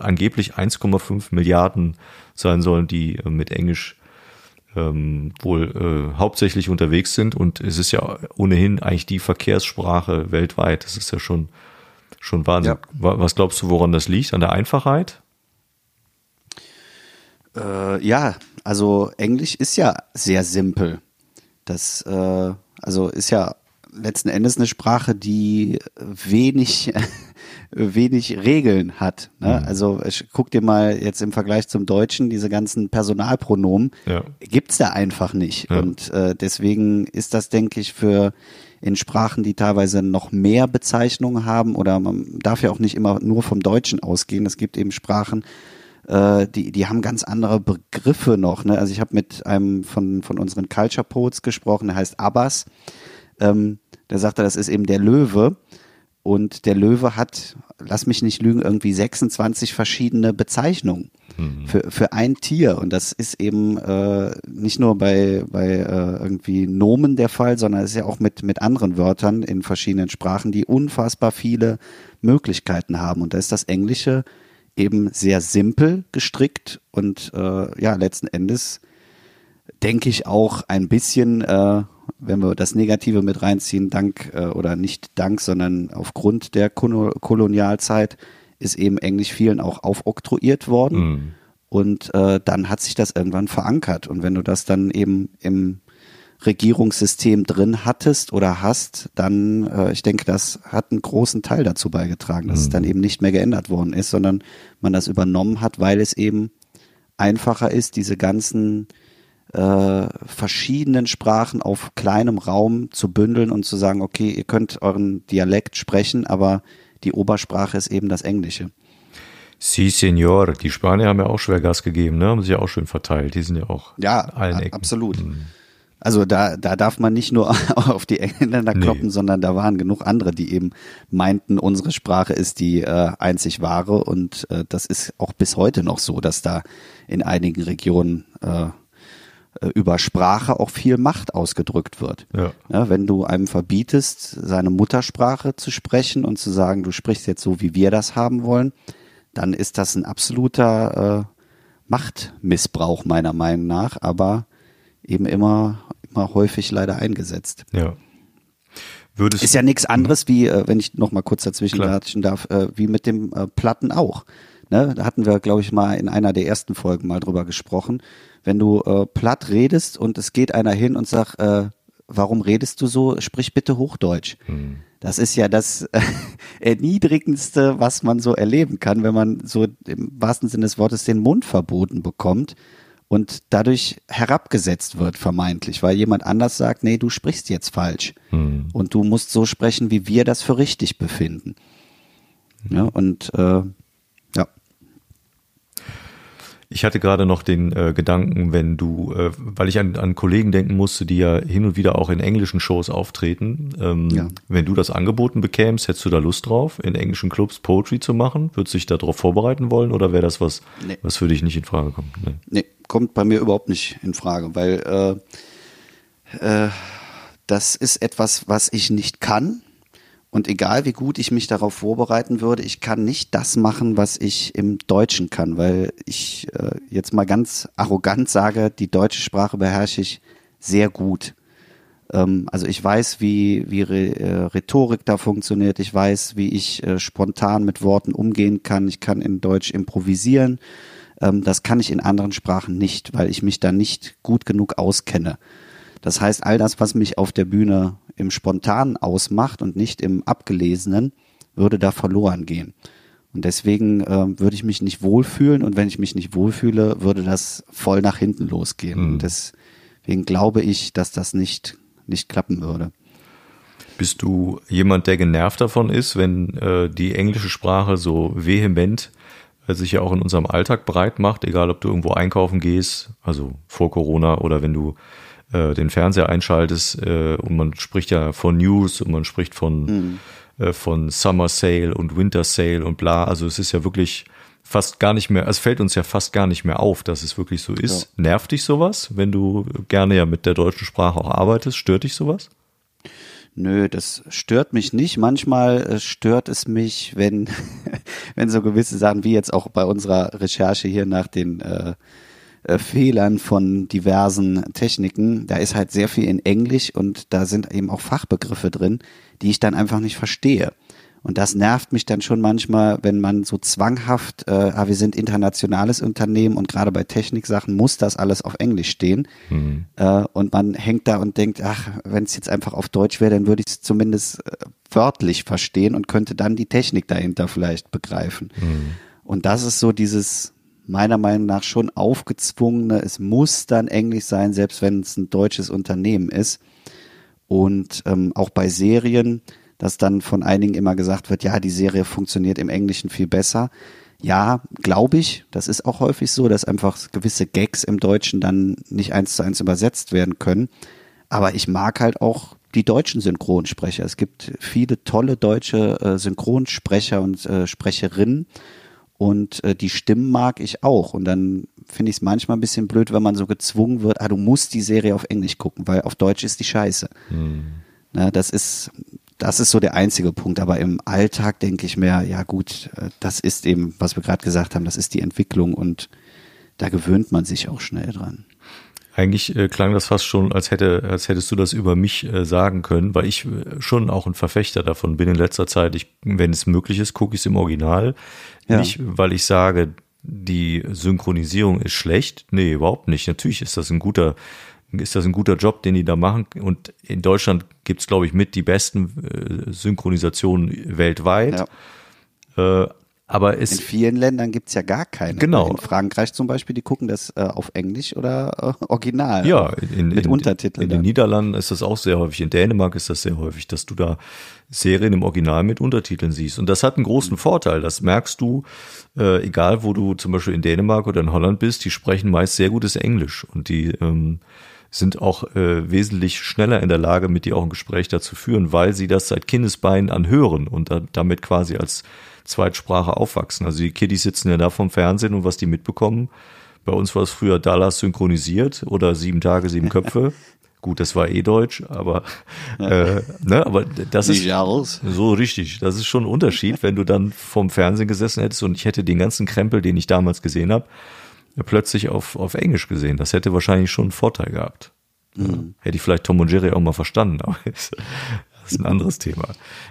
angeblich 1,5 Milliarden sein sollen, die äh, mit Englisch ähm, wohl äh, hauptsächlich unterwegs sind. Und es ist ja ohnehin eigentlich die Verkehrssprache weltweit. Das ist ja schon Schon Wahnsinn. Ja. Was glaubst du, woran das liegt? An der Einfachheit? Äh, ja, also Englisch ist ja sehr simpel. Das äh, also ist ja letzten Endes eine Sprache, die wenig <laughs> wenig Regeln hat. Ne? Mhm. Also ich, guck dir mal jetzt im Vergleich zum Deutschen diese ganzen Personalpronomen ja. gibt's da einfach nicht. Ja. Und äh, deswegen ist das, denke ich, für in Sprachen, die teilweise noch mehr Bezeichnungen haben oder man darf ja auch nicht immer nur vom Deutschen ausgehen. Es gibt eben Sprachen, äh, die, die haben ganz andere Begriffe noch. Ne? Also ich habe mit einem von, von unseren Culture Poets gesprochen, der heißt Abbas. Ähm, der sagte, das ist eben der Löwe. Und der Löwe hat, lass mich nicht lügen, irgendwie 26 verschiedene Bezeichnungen mhm. für, für ein Tier. Und das ist eben äh, nicht nur bei, bei äh, irgendwie Nomen der Fall, sondern es ist ja auch mit, mit anderen Wörtern in verschiedenen Sprachen, die unfassbar viele Möglichkeiten haben. Und da ist das Englische eben sehr simpel gestrickt und äh, ja, letzten Endes denke ich auch ein bisschen äh, wenn wir das Negative mit reinziehen, dank äh, oder nicht dank, sondern aufgrund der Kolonialzeit ist eben Englisch vielen auch aufoktroyiert worden. Mhm. Und äh, dann hat sich das irgendwann verankert. Und wenn du das dann eben im Regierungssystem drin hattest oder hast, dann, äh, ich denke, das hat einen großen Teil dazu beigetragen, dass mhm. es dann eben nicht mehr geändert worden ist, sondern man das übernommen hat, weil es eben einfacher ist, diese ganzen äh, verschiedenen Sprachen auf kleinem Raum zu bündeln und zu sagen, okay, ihr könnt euren Dialekt sprechen, aber die Obersprache ist eben das Englische. Sí, Senor. Die Spanier haben ja auch schwer Gas gegeben, ne? Haben sich ja auch schön verteilt. Die sind ja auch ja, allen Ecken. absolut. Mhm. Also da, da darf man nicht nur <laughs> auf die Engländer kloppen, nee. sondern da waren genug andere, die eben meinten, unsere Sprache ist die äh, einzig wahre und äh, das ist auch bis heute noch so, dass da in einigen Regionen äh, über Sprache auch viel Macht ausgedrückt wird. Ja. ja. wenn du einem verbietest, seine Muttersprache zu sprechen und zu sagen, du sprichst jetzt so, wie wir das haben wollen, dann ist das ein absoluter äh, Machtmissbrauch meiner Meinung nach, aber eben immer, immer häufig leider eingesetzt. Ja. Würdest ist ja nichts anderes wie, äh, wenn ich noch mal kurz dazwischen latschen darf, äh, wie mit dem äh, Platten auch. Ne? Da hatten wir, glaube ich, mal in einer der ersten Folgen mal drüber gesprochen wenn du äh, platt redest und es geht einer hin und sagt, äh, warum redest du so? Sprich bitte Hochdeutsch. Hm. Das ist ja das äh, <laughs> erniedrigendste, was man so erleben kann, wenn man so im wahrsten Sinne des Wortes den Mund verboten bekommt und dadurch herabgesetzt wird, vermeintlich, weil jemand anders sagt, nee, du sprichst jetzt falsch hm. und du musst so sprechen, wie wir das für richtig befinden. Hm. Ja, und äh, ich hatte gerade noch den äh, Gedanken, wenn du, äh, weil ich an, an Kollegen denken musste, die ja hin und wieder auch in englischen Shows auftreten, ähm, ja. wenn du das angeboten bekämst, hättest du da Lust drauf, in englischen Clubs Poetry zu machen? Würdest du dich darauf vorbereiten wollen oder wäre das was, nee. was für dich nicht in Frage kommt? Nee. nee. kommt bei mir überhaupt nicht in Frage, weil äh, äh, das ist etwas, was ich nicht kann und egal wie gut ich mich darauf vorbereiten würde, ich kann nicht das machen, was ich im Deutschen kann, weil ich äh, jetzt mal ganz arrogant sage, die deutsche Sprache beherrsche ich sehr gut. Ähm, also ich weiß, wie, wie Re äh, Rhetorik da funktioniert, ich weiß, wie ich äh, spontan mit Worten umgehen kann, ich kann in Deutsch improvisieren. Ähm, das kann ich in anderen Sprachen nicht, weil ich mich da nicht gut genug auskenne. Das heißt, all das, was mich auf der Bühne im Spontanen ausmacht und nicht im Abgelesenen, würde da verloren gehen. Und deswegen äh, würde ich mich nicht wohlfühlen und wenn ich mich nicht wohlfühle, würde das voll nach hinten losgehen. Mhm. Deswegen glaube ich, dass das nicht, nicht klappen würde. Bist du jemand, der genervt davon ist, wenn äh, die englische Sprache so vehement sich ja auch in unserem Alltag breit macht, egal ob du irgendwo einkaufen gehst, also vor Corona oder wenn du äh, den Fernseher einschaltest äh, und man spricht ja von News und man spricht von, mhm. äh, von Summer Sale und Winter Sale und bla. Also es ist ja wirklich fast gar nicht mehr, es fällt uns ja fast gar nicht mehr auf, dass es wirklich so ist. Ja. Nervt dich sowas, wenn du gerne ja mit der deutschen Sprache auch arbeitest? Stört dich sowas? Nö, das stört mich nicht. Manchmal äh, stört es mich, wenn, <laughs> wenn so gewisse Sachen, wie jetzt auch bei unserer Recherche hier nach den äh, äh, Fehlern von diversen Techniken, da ist halt sehr viel in Englisch und da sind eben auch Fachbegriffe drin, die ich dann einfach nicht verstehe. Und das nervt mich dann schon manchmal, wenn man so zwanghaft, äh, ah, wir sind internationales Unternehmen und gerade bei Techniksachen muss das alles auf Englisch stehen. Mhm. Äh, und man hängt da und denkt, ach, wenn es jetzt einfach auf Deutsch wäre, dann würde ich es zumindest äh, wörtlich verstehen und könnte dann die Technik dahinter vielleicht begreifen. Mhm. Und das ist so dieses meiner Meinung nach schon aufgezwungene, es muss dann Englisch sein, selbst wenn es ein deutsches Unternehmen ist. Und ähm, auch bei Serien, dass dann von einigen immer gesagt wird, ja, die Serie funktioniert im Englischen viel besser. Ja, glaube ich. Das ist auch häufig so, dass einfach gewisse Gags im Deutschen dann nicht eins zu eins übersetzt werden können. Aber ich mag halt auch die deutschen Synchronsprecher. Es gibt viele tolle deutsche äh, Synchronsprecher und äh, Sprecherinnen und äh, die Stimmen mag ich auch. Und dann finde ich es manchmal ein bisschen blöd, wenn man so gezwungen wird, ah, du musst die Serie auf Englisch gucken, weil auf Deutsch ist die scheiße. Hm. Na, das ist, das ist so der einzige Punkt. Aber im Alltag denke ich mir, ja gut, äh, das ist eben, was wir gerade gesagt haben, das ist die Entwicklung und da gewöhnt man sich auch schnell dran. Eigentlich äh, klang das fast schon, als hätte, als hättest du das über mich äh, sagen können, weil ich äh, schon auch ein Verfechter davon bin in letzter Zeit. Ich, wenn es möglich ist, gucke ich es im Original. Ja. Nicht, weil ich sage, die Synchronisierung ist schlecht. Nee, überhaupt nicht. Natürlich ist das ein guter ist das ein guter Job, den die da machen. Und in Deutschland gibt's glaube ich, mit die besten äh, Synchronisationen weltweit. Ja. Äh, aber es, in vielen Ländern gibt's ja gar keine. Genau. In Frankreich zum Beispiel, die gucken das äh, auf Englisch oder äh, Original. Ja, in, mit in, Untertiteln. In den Niederlanden ist das auch sehr häufig. In Dänemark ist das sehr häufig, dass du da Serien im Original mit Untertiteln siehst. Und das hat einen großen mhm. Vorteil. Das merkst du, äh, egal wo du zum Beispiel in Dänemark oder in Holland bist, die sprechen meist sehr gutes Englisch und die ähm, sind auch äh, wesentlich schneller in der Lage, mit dir auch ein Gespräch dazu führen, weil sie das seit Kindesbeinen anhören und da, damit quasi als Zweitsprache aufwachsen. Also die Kiddies sitzen ja da vom Fernsehen und was die mitbekommen. Bei uns war es früher Dallas synchronisiert oder sieben Tage, sieben Köpfe. <laughs> Gut, das war eh Deutsch, aber äh, ne, aber das ist so richtig. Das ist schon ein Unterschied, wenn du dann vom Fernsehen gesessen hättest und ich hätte den ganzen Krempel, den ich damals gesehen habe, plötzlich auf, auf Englisch gesehen. Das hätte wahrscheinlich schon einen Vorteil gehabt. Mhm. Hätte ich vielleicht Tom und Jerry auch mal verstanden, aber <laughs> das ist ein anderes Thema.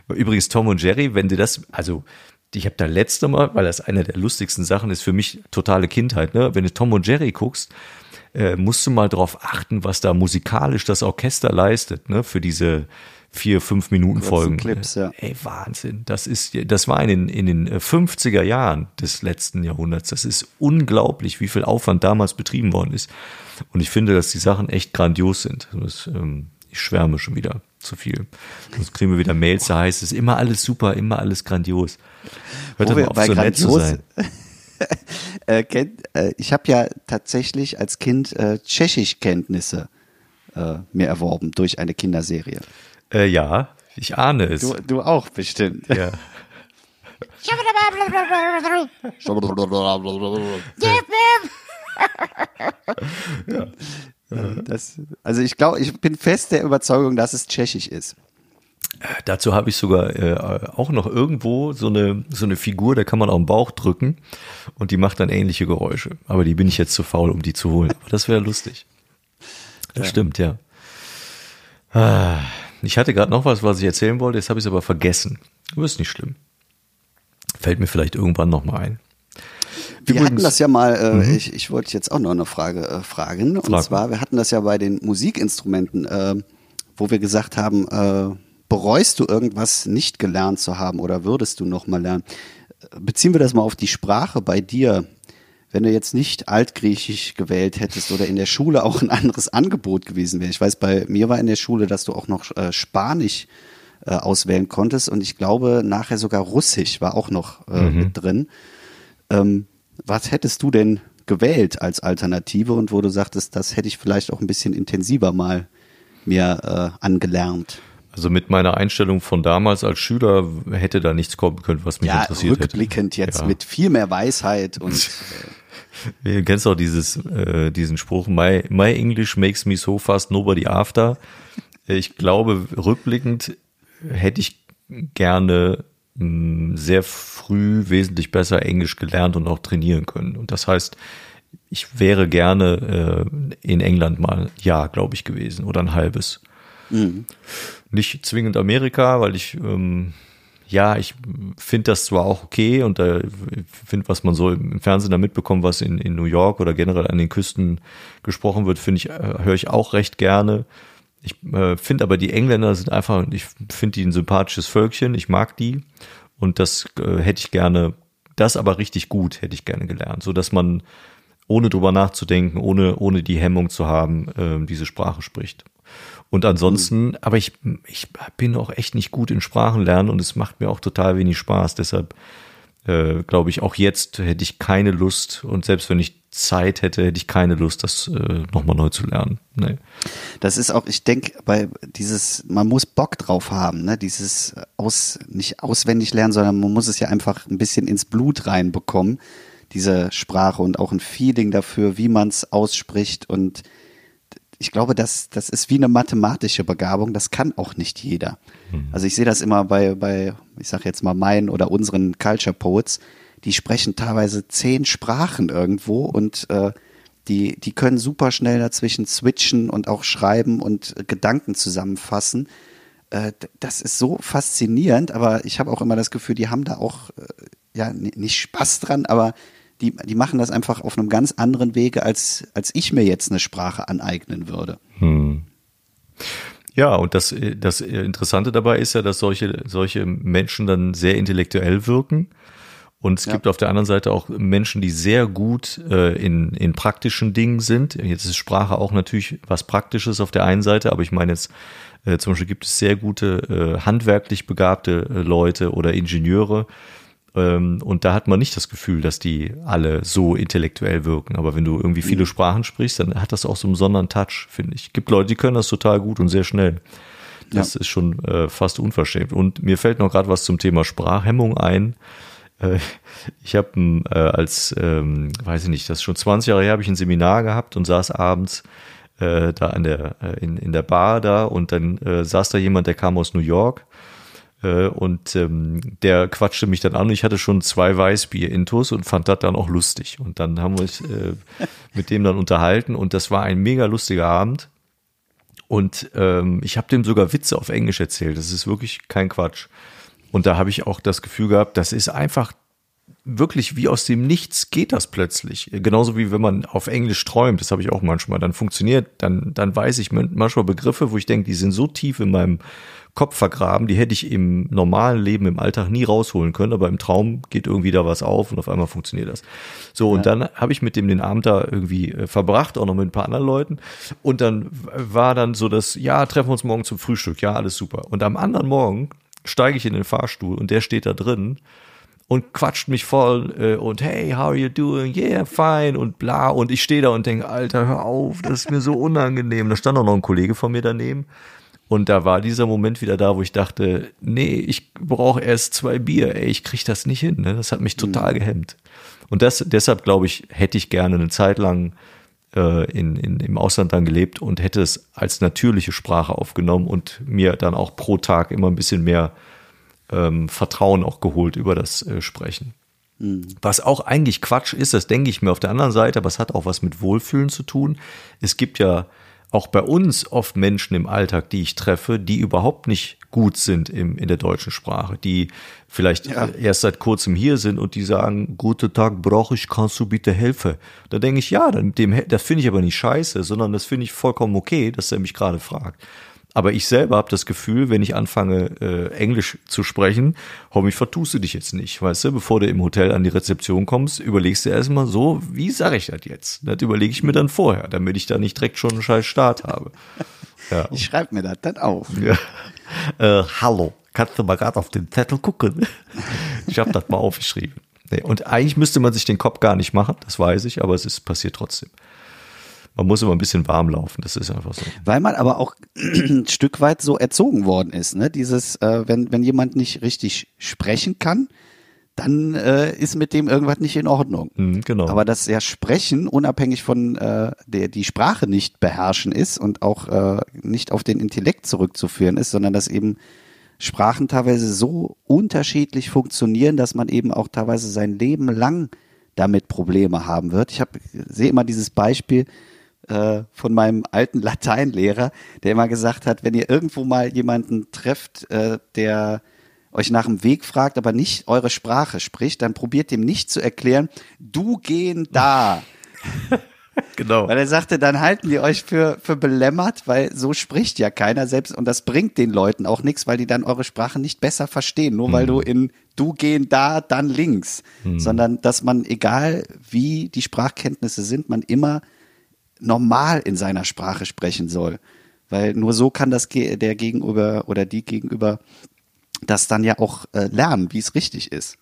Übrigens, Tom und Jerry, wenn du das, also ich habe da letzte Mal, weil das eine der lustigsten Sachen ist für mich, totale Kindheit, ne? Wenn du Tom und Jerry guckst, äh, musst du mal drauf achten, was da musikalisch das Orchester leistet, ne? Für diese vier, fünf Minuten Folgen. Clips, ja. Ey, Wahnsinn. Das ist, das war in den, in den 50er äh, Jahren des letzten Jahrhunderts. Das ist unglaublich, wie viel Aufwand damals betrieben worden ist. Und ich finde, dass die Sachen echt grandios sind. Das, ähm, ich schwärme schon wieder zu viel. Sonst kriegen wir wieder Mails, da heißt es immer alles super, immer alles grandios. Hört Wo auf, so nett zu sein. <laughs> äh, kennt, äh, ich habe ja tatsächlich als Kind äh, Tschechischkenntnisse äh, mir erworben durch eine Kinderserie. Äh, ja, ich ahne es. Du, du auch bestimmt. Ja. ja. Das, also ich glaube, ich bin fest der Überzeugung, dass es tschechisch ist. Dazu habe ich sogar äh, auch noch irgendwo so eine so eine Figur, da kann man auf den Bauch drücken und die macht dann ähnliche Geräusche. Aber die bin ich jetzt zu faul, um die zu holen. Aber das wäre lustig. Das ja. stimmt, ja. Ah, ich hatte gerade noch was, was ich erzählen wollte, jetzt habe ich es aber vergessen. Aber ist nicht schlimm. Fällt mir vielleicht irgendwann noch mal ein. Wir Übrigens, hatten das ja mal, äh, mhm. ich, ich wollte jetzt auch noch eine Frage äh, fragen. Und Frag. zwar, wir hatten das ja bei den Musikinstrumenten, äh, wo wir gesagt haben, äh, bereust du irgendwas nicht gelernt zu haben oder würdest du noch mal lernen? Beziehen wir das mal auf die Sprache bei dir. Wenn du jetzt nicht Altgriechisch gewählt hättest oder in der Schule auch ein anderes Angebot gewesen wäre. Ich weiß, bei mir war in der Schule, dass du auch noch äh, Spanisch äh, auswählen konntest und ich glaube nachher sogar Russisch war auch noch äh, mhm. mit drin Ähm, was hättest du denn gewählt als Alternative und wo du sagtest, das hätte ich vielleicht auch ein bisschen intensiver mal mir äh, angelernt? Also mit meiner Einstellung von damals als Schüler hätte da nichts kommen können, was mich ja, interessiert rückblickend hätte. jetzt Ja. mit viel mehr Weisheit und <laughs> äh, Du kennst auch dieses, äh, diesen Spruch, my, my English makes me so fast nobody after. Ich glaube, rückblickend hätte ich gerne sehr früh wesentlich besser Englisch gelernt und auch trainieren können. Und das heißt, ich wäre gerne äh, in England mal ein Jahr, glaube ich, gewesen oder ein halbes. Nicht zwingend Amerika, weil ich ähm, ja, ich finde das zwar auch okay und äh, finde, was man so im Fernsehen da mitbekommt, was in, in New York oder generell an den Küsten gesprochen wird, finde ich, äh, höre ich auch recht gerne. Ich äh, finde aber die Engländer sind einfach, ich finde die ein sympathisches Völkchen, ich mag die und das äh, hätte ich gerne, das aber richtig gut hätte ich gerne gelernt, so dass man ohne drüber nachzudenken, ohne, ohne die Hemmung zu haben, äh, diese Sprache spricht. Und ansonsten, aber ich, ich bin auch echt nicht gut in Sprachenlernen und es macht mir auch total wenig Spaß. Deshalb äh, glaube ich, auch jetzt hätte ich keine Lust und selbst wenn ich Zeit hätte, hätte ich keine Lust, das äh, nochmal neu zu lernen. Nee. das ist auch, ich denke, bei dieses, man muss Bock drauf haben, ne? Dieses aus, nicht auswendig lernen, sondern man muss es ja einfach ein bisschen ins Blut reinbekommen, diese Sprache und auch ein Feeling dafür, wie man es ausspricht und ich glaube, das, das ist wie eine mathematische Begabung, das kann auch nicht jeder. Also ich sehe das immer bei, bei, ich sag jetzt mal meinen oder unseren Culture Poets, die sprechen teilweise zehn Sprachen irgendwo und äh, die, die können super schnell dazwischen switchen und auch schreiben und äh, Gedanken zusammenfassen. Äh, das ist so faszinierend, aber ich habe auch immer das Gefühl, die haben da auch, äh, ja, nicht Spaß dran, aber die, die machen das einfach auf einem ganz anderen Wege, als, als ich mir jetzt eine Sprache aneignen würde. Ja, und das, äh, das Interessante dabei ist ja, dass solche, solche Menschen dann sehr intellektuell wirken. Und es Ja. gibt auf der anderen Seite auch Menschen, die sehr gut äh, in, in praktischen Dingen sind. Jetzt ist Sprache auch natürlich was Praktisches auf der einen Seite, aber ich meine jetzt, äh, zum Beispiel gibt es sehr gute äh, handwerklich begabte äh, Leute oder Ingenieure. Ähm, und da hat man nicht das Gefühl, dass die alle so intellektuell wirken. Aber wenn du irgendwie viele Sprachen sprichst, dann hat das auch so einen besonderen Touch, finde ich. Gibt Leute, die können das total gut und sehr schnell. Das ist schon äh, fast unverschämt. Und mir fällt noch gerade was zum Thema Sprachhemmung ein. Äh, ich habe äh, als, ähm, weiß ich nicht, das ist schon 20 Jahre her, habe ich ein Seminar gehabt und saß abends äh, da an der, äh, in, in der Bar da und dann äh, saß da jemand, der kam aus New York äh, und ähm, der quatschte mich dann an ich hatte schon zwei Weißbier-Intus und fand das dann auch lustig. Und dann haben wir uns äh, mit dem dann unterhalten und das war ein mega lustiger Abend. Und ähm, ich habe dem sogar Witze auf Englisch erzählt. Das ist wirklich kein Quatsch. Und da habe ich auch das Gefühl gehabt, das ist einfach wirklich wie aus dem Nichts geht das plötzlich. Genauso wie wenn man auf Englisch träumt, das habe ich auch manchmal. Dann funktioniert, dann, dann weiß ich manchmal Begriffe, wo ich denke, die sind so tief in meinem Kopf vergraben, die hätte ich im normalen Leben, im Alltag nie rausholen können, aber im Traum geht irgendwie da was auf und auf einmal funktioniert das. So, und dann habe ich mit dem den Abend da irgendwie äh, verbracht, auch noch mit ein paar anderen Leuten. Und dann war dann so das, ja, treffen wir uns morgen zum Frühstück, ja, alles super. Und am anderen Morgen steige ich in den Fahrstuhl und der steht da drin und quatscht mich voll äh, und hey, how are you doing? Yeah, fine und bla. Und ich stehe da und denke, Alter, hör auf, das ist mir so unangenehm. Da stand auch noch ein Kollege von mir daneben. Und da war dieser Moment wieder da, wo ich dachte, nee, ich brauche erst zwei Bier, ey, ich krieg das nicht hin. Ne? Das hat mich total gehemmt. Und das, deshalb glaube ich, hätte ich gerne eine Zeit lang äh, in, in, im Ausland dann gelebt und hätte es als natürliche Sprache aufgenommen und mir dann auch pro Tag immer ein bisschen mehr ähm, Vertrauen auch geholt über das äh, Sprechen. Was auch eigentlich Quatsch ist, das denke ich mir auf der anderen Seite, aber es hat auch was mit Wohlfühlen zu tun. Es gibt ja auch bei uns oft Menschen im Alltag, die ich treffe, die überhaupt nicht gut sind im, in der deutschen Sprache, die vielleicht Ja. erst seit kurzem hier sind und die sagen, guten Tag, brauche ich, kannst du bitte helfen? Da denke ich, ja, dann dem, das finde ich aber nicht scheiße, sondern das finde ich vollkommen okay, dass er mich gerade fragt. Aber ich selber habe das Gefühl, wenn ich anfange, äh, Englisch zu sprechen, hoffentlich vertust du dich jetzt nicht, weißt du, bevor du im Hotel an die Rezeption kommst, überlegst du erstmal so, wie sage ich das jetzt? Das überlege ich mir dann vorher, damit ich da nicht direkt schon einen scheiß Start habe. <laughs> Ja. Ich schreibe mir das dann auf. Ja. Äh, hallo, kannst du mal gerade auf den Zettel gucken? Ich habe das mal aufgeschrieben. Nee, und eigentlich müsste man sich den Kopf gar nicht machen, das weiß ich, aber es ist passiert trotzdem. Man muss immer ein bisschen warm laufen, das ist einfach so. Weil man aber auch <clears throat> ein Stück weit so erzogen worden ist, ne? Dieses, äh, wenn, wenn jemand nicht richtig sprechen kann, dann äh, ist mit dem irgendwas nicht in Ordnung. Mhm, genau. Aber dass ja Sprechen unabhängig von äh, der die Sprache nicht beherrschen ist und auch äh, nicht auf den Intellekt zurückzuführen ist, sondern dass eben Sprachen teilweise so unterschiedlich funktionieren, dass man eben auch teilweise sein Leben lang damit Probleme haben wird. Ich habe sehe immer dieses Beispiel äh, von meinem alten Lateinlehrer, der immer gesagt hat, wenn ihr irgendwo mal jemanden trefft, äh, der euch nach dem Weg fragt, aber nicht eure Sprache spricht, dann probiert dem nicht zu erklären, du gehen da. <laughs> genau. Weil er sagte, dann halten die euch für, für belämmert, weil so spricht ja keiner selbst und das bringt den Leuten auch nichts, weil die dann eure Sprache nicht besser verstehen, nur weil du in du gehen da, dann links, sondern dass man, egal wie die Sprachkenntnisse sind, man immer normal in seiner Sprache sprechen soll. Weil nur so kann das der Gegenüber oder die Gegenüber das dann ja auch äh, lernen, wie es richtig ist.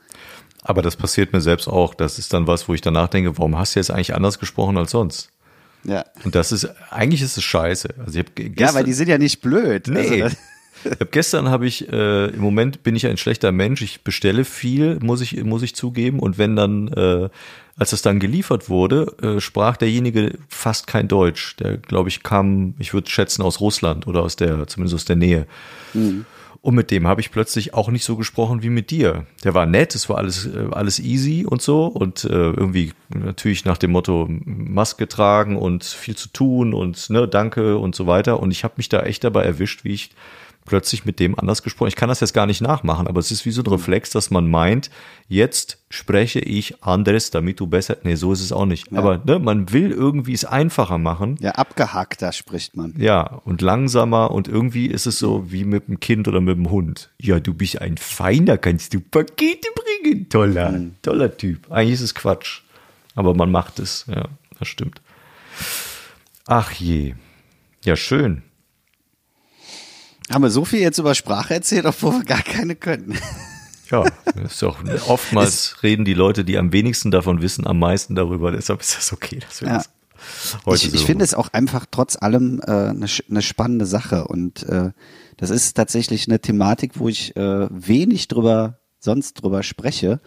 Aber das passiert mir selbst auch. Das ist dann was, wo ich danach denke, warum hast du jetzt eigentlich anders gesprochen als sonst? Ja. Und das ist, eigentlich ist es scheiße. Also ich hab ge- Ja, gestern, weil die sind ja nicht blöd. Nee. Also, <laughs> hab gestern habe ich, äh, im Moment bin ich ein schlechter Mensch. Ich bestelle viel, muss ich, muss ich zugeben. Und wenn dann, äh, als es dann geliefert wurde, äh, sprach derjenige fast kein Deutsch. Der, glaube ich, kam, ich würde schätzen, aus Russland oder aus der, zumindest aus der Nähe. Und mit dem habe ich plötzlich auch nicht so gesprochen wie mit dir. Der war nett, es war alles, äh, alles easy und so und äh, irgendwie natürlich nach dem Motto Maske tragen und viel zu tun und ne, danke und so weiter. Und ich habe mich da echt dabei erwischt, wie ich plötzlich mit dem anders gesprochen. Ich kann das jetzt gar nicht nachmachen, aber es ist wie so ein Reflex, dass man meint, jetzt spreche ich anders, damit du besser. Nee, so ist es auch nicht. Aber ne, man will irgendwie es einfacher machen. ja, abgehackter spricht man. Ja, und langsamer und irgendwie ist es so wie mit dem Kind oder mit dem Hund. Ja, du bist ein Feiner, kannst du Pakete bringen. Toller, toller Typ. Eigentlich ist es Quatsch. Aber man macht es, ja, das stimmt. Ach je. Ja, schön. Haben wir so viel jetzt über Sprache erzählt, obwohl wir gar keine können. Ja, ist auch <laughs> oftmals reden die Leute, die am wenigsten davon wissen, am meisten darüber. Deshalb ist das okay, dass wir Ja. das heute Ich, so ich finde es auch einfach trotz allem äh, eine, eine spannende Sache und äh, das ist tatsächlich eine Thematik, wo ich äh, wenig drüber sonst drüber spreche,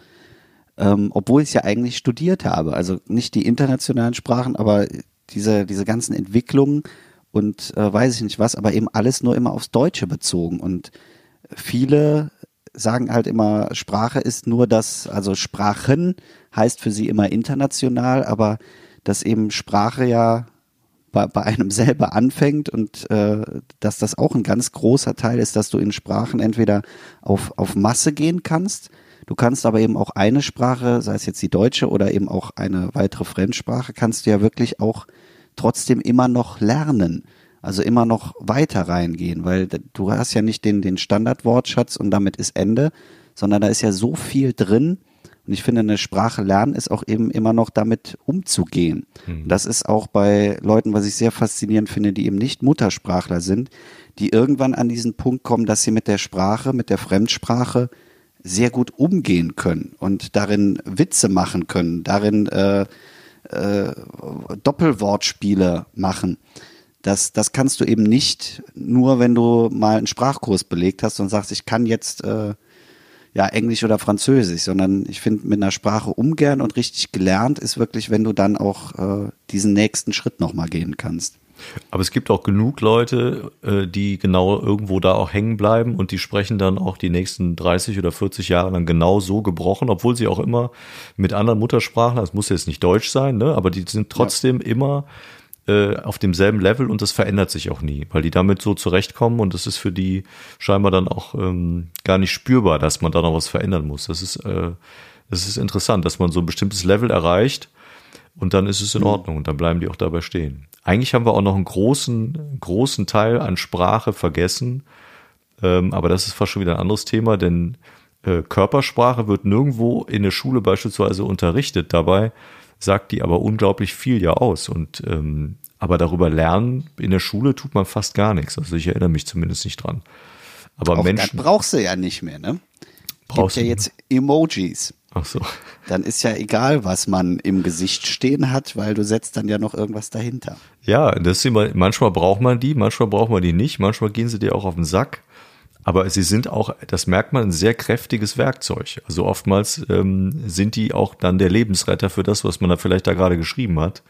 ähm, obwohl ich es ja eigentlich studiert habe. Also nicht die internationalen Sprachen, aber diese diese ganzen Entwicklungen und äh, weiß ich nicht was, aber eben alles nur immer aufs Deutsche bezogen. Und viele sagen halt immer, Sprache ist nur das, also Sprachen heißt für sie immer international, aber dass eben Sprache ja bei, bei einem <laughs> selber anfängt und äh, dass das auch ein ganz großer Teil ist, dass du in Sprachen entweder auf, auf Masse gehen kannst, du kannst aber eben auch eine Sprache, sei es jetzt die deutsche oder eben auch eine weitere Fremdsprache, kannst du ja wirklich auch trotzdem immer noch lernen. Also immer noch weiter reingehen, weil du hast ja nicht den, den Standardwortschatz und damit ist Ende, sondern da ist ja so viel drin. Und ich finde, eine Sprache lernen ist auch eben immer noch damit umzugehen. Das ist auch bei Leuten, was ich sehr faszinierend finde, die eben nicht Muttersprachler sind, die irgendwann an diesen Punkt kommen, dass sie mit der Sprache, mit der Fremdsprache sehr gut umgehen können und darin Witze machen können, darin äh, äh, Doppelwortspiele machen. Das, das kannst du eben nicht nur, wenn du mal einen Sprachkurs belegt hast und sagst, ich kann jetzt äh, ja Englisch oder Französisch, sondern ich finde mit einer Sprache umgern und richtig gelernt ist wirklich, wenn du dann auch äh, diesen nächsten Schritt nochmal gehen kannst. Aber es gibt auch genug Leute, äh, die genau irgendwo da auch hängen bleiben und die sprechen dann auch die nächsten 30 oder 40 Jahre lang genau so gebrochen, obwohl sie auch immer mit anderen Muttersprachlern, das muss jetzt nicht Deutsch sein, ne, aber die sind trotzdem immer äh, auf demselben Level und das verändert sich auch nie, weil die damit so zurechtkommen und das ist für die scheinbar dann auch ähm, gar nicht spürbar, dass man da noch was verändern muss. Das ist, äh, das ist interessant, dass man so ein bestimmtes Level erreicht und dann ist es in Ordnung und dann bleiben die auch dabei stehen. Eigentlich haben wir auch noch einen großen, großen Teil an Sprache vergessen, ähm, aber das ist fast schon wieder ein anderes Thema, denn äh, Körpersprache wird nirgendwo in der Schule beispielsweise unterrichtet. Dabei sagt die aber unglaublich viel ja aus und ähm, aber darüber lernen in der Schule tut man fast gar nichts. Also ich erinnere mich zumindest nicht dran. Aber Auch Menschen das brauchst du ja nicht mehr, ne? Brauchst Gibt ja jetzt Emojis. Ach so. dann ist ja egal, was man im Gesicht stehen hat, weil du setzt dann ja noch irgendwas dahinter. Ja, das ist immer, manchmal braucht man die, manchmal braucht man die nicht, manchmal gehen sie dir auch auf den Sack. Aber sie sind auch, das merkt man, ein sehr kräftiges Werkzeug. Also oftmals ähm, sind die auch dann der Lebensretter für das, was man da vielleicht da gerade geschrieben hat.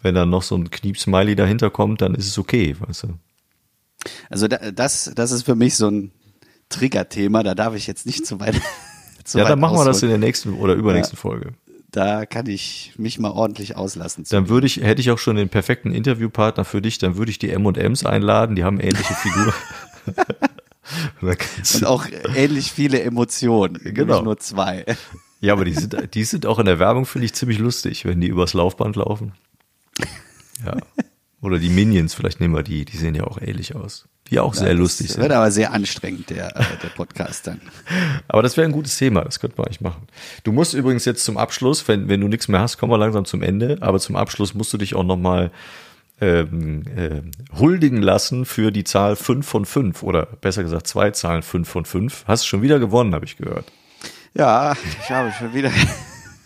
Wenn dann noch so ein Kniepsmiley dahinter kommt, dann ist es okay, weißt du. Also da, das, das ist für mich so ein Triggerthema, da darf ich jetzt nicht zu weit. Zu Ja, dann machen wir das in ausholen. der nächsten oder übernächsten Folge. Da kann ich mich mal ordentlich auslassen. Dann würde ich, hätte ich auch schon den perfekten Interviewpartner für dich, dann würde ich die M&M's einladen, die haben ähnliche Figuren. <laughs> <laughs> Und auch ähnlich viele Emotionen. Genau. Nämlich Nur zwei. ja, aber die sind, die sind auch in der Werbung, finde ich, ziemlich lustig, wenn die übers Laufband laufen. Ja. <laughs> Oder die Minions, vielleicht nehmen wir die, die sehen ja auch ähnlich aus. Die auch sehr lustig Das sind. wird aber sehr anstrengend, der, äh, der Podcast dann. <laughs> Aber das wäre ein gutes Thema, das könnte man eigentlich machen. Du musst übrigens jetzt zum Abschluss, wenn, wenn du nichts mehr hast, kommen wir langsam zum Ende, aber zum Abschluss musst du dich auch nochmal ähm, äh, huldigen lassen für die Zahl 5 von 5 oder besser gesagt zwei Zahlen 5 von 5. Hast du schon wieder gewonnen, habe ich gehört. Ja, ich habe schon wieder.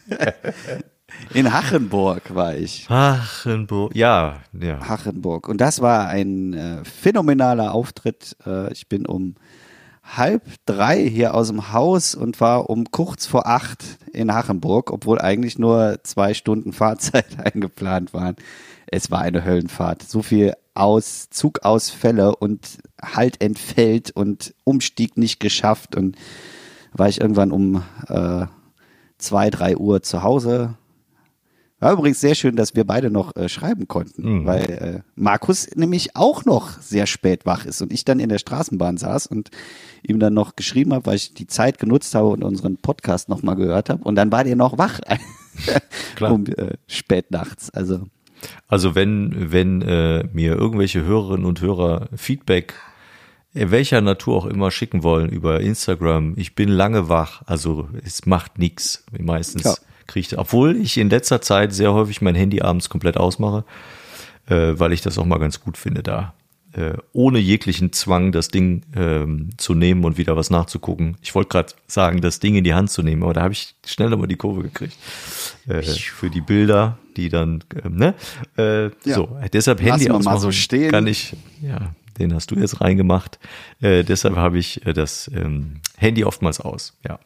<laughs> In Hachenburg war ich. Hachenburg, ja, ja. Hachenburg. Und das war ein äh, phänomenaler Auftritt. Äh, ich bin um halb drei hier aus dem Haus und war um kurz vor acht in Hachenburg, obwohl eigentlich nur zwei Stunden Fahrzeit <laughs> eingeplant waren. Es war eine Höllenfahrt. So viel aus Zugausfälle und Halt entfällt und Umstieg nicht geschafft und war ich irgendwann um äh, zwei, drei Uhr zu Hause. War übrigens sehr schön, dass wir beide noch äh, schreiben konnten, weil äh, Markus nämlich auch noch sehr spät wach ist und ich dann in der Straßenbahn saß und ihm dann noch geschrieben habe, weil ich die Zeit genutzt habe und unseren Podcast nochmal gehört habe und dann war der noch wach <laughs> Klar. um äh, spät nachts. Also Also wenn, wenn äh, mir irgendwelche Hörerinnen und Hörer Feedback welcher Natur auch immer schicken wollen über Instagram, ich bin lange wach, also es macht nix. Meistens Ja. Kriege ich, obwohl ich in letzter Zeit sehr häufig mein Handy abends komplett ausmache, äh, weil ich das auch mal ganz gut finde da. Äh, ohne jeglichen Zwang, das Ding ähm, zu nehmen und wieder was nachzugucken. Ich wollte gerade sagen, das Ding in die Hand zu nehmen, aber da habe ich schnell nochmal die Kurve gekriegt. Äh, für die Bilder, die dann, ähm, ne? Äh, Ja. So, deshalb Lassen Handy ausmachen so stehen. kann ich, ja, den hast du jetzt reingemacht. Äh, deshalb habe ich äh, das ähm, Handy oftmals aus, ja.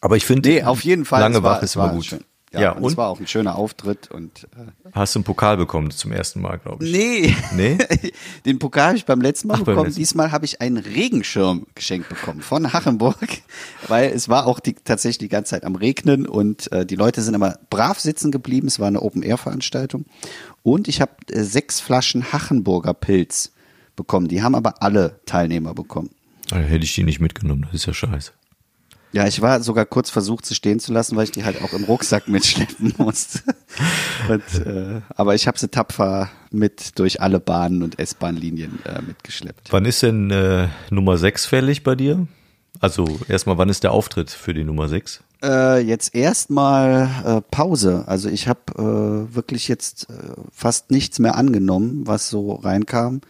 Aber ich finde, nee, auf jeden Fall. lange war, wach ist immer gut. Schön. Ja, Ja, und, und es war auch ein schöner Auftritt und äh, hast du einen Pokal bekommen zum ersten Mal, glaube ich. Nee. Nee? <laughs> Den Pokal habe ich beim letzten Mal Ach, bekommen. letzten- Diesmal habe ich einen Regenschirm geschenkt bekommen von Hachenburg, <laughs> weil es war auch die, tatsächlich die ganze Zeit am Regnen und äh, die Leute sind aber brav sitzen geblieben. Es war eine Open-Air-Veranstaltung. Und ich habe äh, sechs Flaschen Hachenburger Pilz bekommen. Die haben aber alle Teilnehmer bekommen. Ah, hätte ich die nicht mitgenommen, das ist ja scheiße. Ja, ich war sogar kurz versucht, sie stehen zu lassen, weil ich die halt auch im Rucksack mitschleppen <laughs> musste. Und, äh, aber ich habe sie tapfer mit durch alle Bahnen und S-Bahn-Linien äh, mitgeschleppt. Wann ist denn äh, Nummer 6 fällig bei dir? Also erstmal, wann ist der Auftritt für die Nummer 6? Äh, jetzt erstmal äh, Pause. Also ich habe äh, wirklich jetzt fast nichts mehr angenommen, was so reinkam,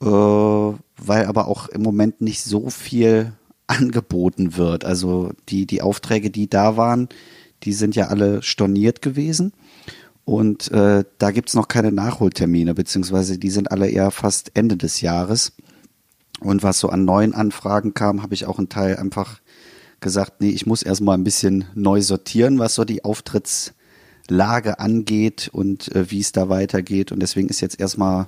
weil aber auch im Moment nicht so viel angeboten wird. Also die, die Aufträge, die da waren, die sind ja alle storniert gewesen. Und äh, da gibt's noch keine Nachholtermine, beziehungsweise die sind alle eher fast Ende des Jahres. Und was so an neuen Anfragen kam, habe ich auch einen Teil einfach gesagt, nee, ich muss erstmal ein bisschen neu sortieren, was so die Auftrittslage angeht und äh, wie es da weitergeht. Und deswegen ist jetzt erstmal,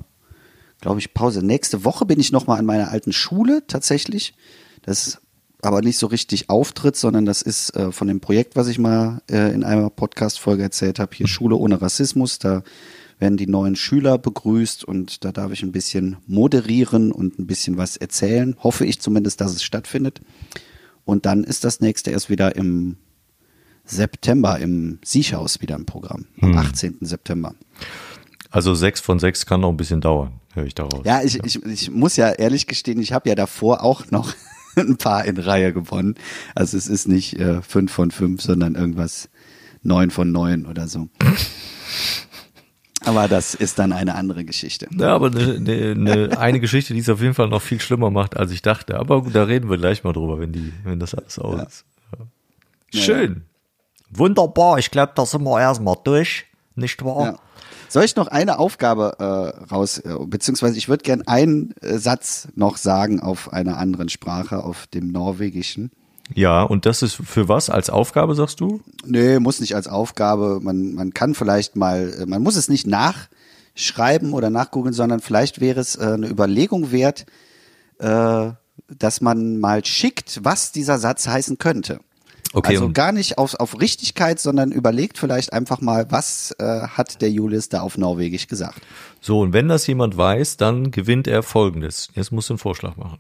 glaube ich, Pause. Nächste Woche bin ich nochmal an meiner alten Schule tatsächlich. Das aber nicht so richtig Auftritt, sondern das ist äh, von dem Projekt, was ich mal äh, in einer Podcast-Folge erzählt habe, hier Schule ohne Rassismus. Da werden die neuen Schüler begrüßt und da darf ich ein bisschen moderieren und ein bisschen was erzählen. Hoffe ich zumindest, dass es stattfindet. Und dann ist das nächste erst wieder im September im Siechhaus wieder im Programm. Am 18. September. Also 6 von 6 kann noch ein bisschen dauern, höre ich daraus. Ja, ich, ich, ich muss ja ehrlich gestehen, ich habe ja davor auch noch <laughs> ein paar in Reihe gewonnen. Also es ist nicht äh, fünf von fünf, sondern irgendwas neun von neun oder so. Aber das ist dann eine andere Geschichte. Ja, aber eine, eine, eine, eine Geschichte, die es auf jeden Fall noch viel schlimmer macht, als ich dachte. Aber gut, da reden wir gleich mal drüber, wenn die, wenn das alles aus ist. Ja. Schön. Wunderbar. Ich glaube, da sind wir erstmal durch. Nicht wahr? Ja. Soll ich noch eine Aufgabe äh, raus, äh, beziehungsweise ich würde gern einen äh, Satz noch sagen auf einer anderen Sprache, auf dem Norwegischen. Ja, und das ist für was? Als Aufgabe, sagst du? Nee, muss nicht als Aufgabe. Man, man kann vielleicht mal, äh, man muss es nicht nachschreiben oder nachgoogeln, sondern vielleicht wäre es äh, eine Überlegung wert, äh, dass man mal schickt, was dieser Satz heißen könnte. Okay, also gar nicht auf, auf Richtigkeit, sondern überlegt vielleicht einfach mal, was äh, hat der Julius da auf Norwegisch gesagt. So, und wenn das jemand weiß, dann gewinnt er folgendes. Jetzt musst du einen Vorschlag machen.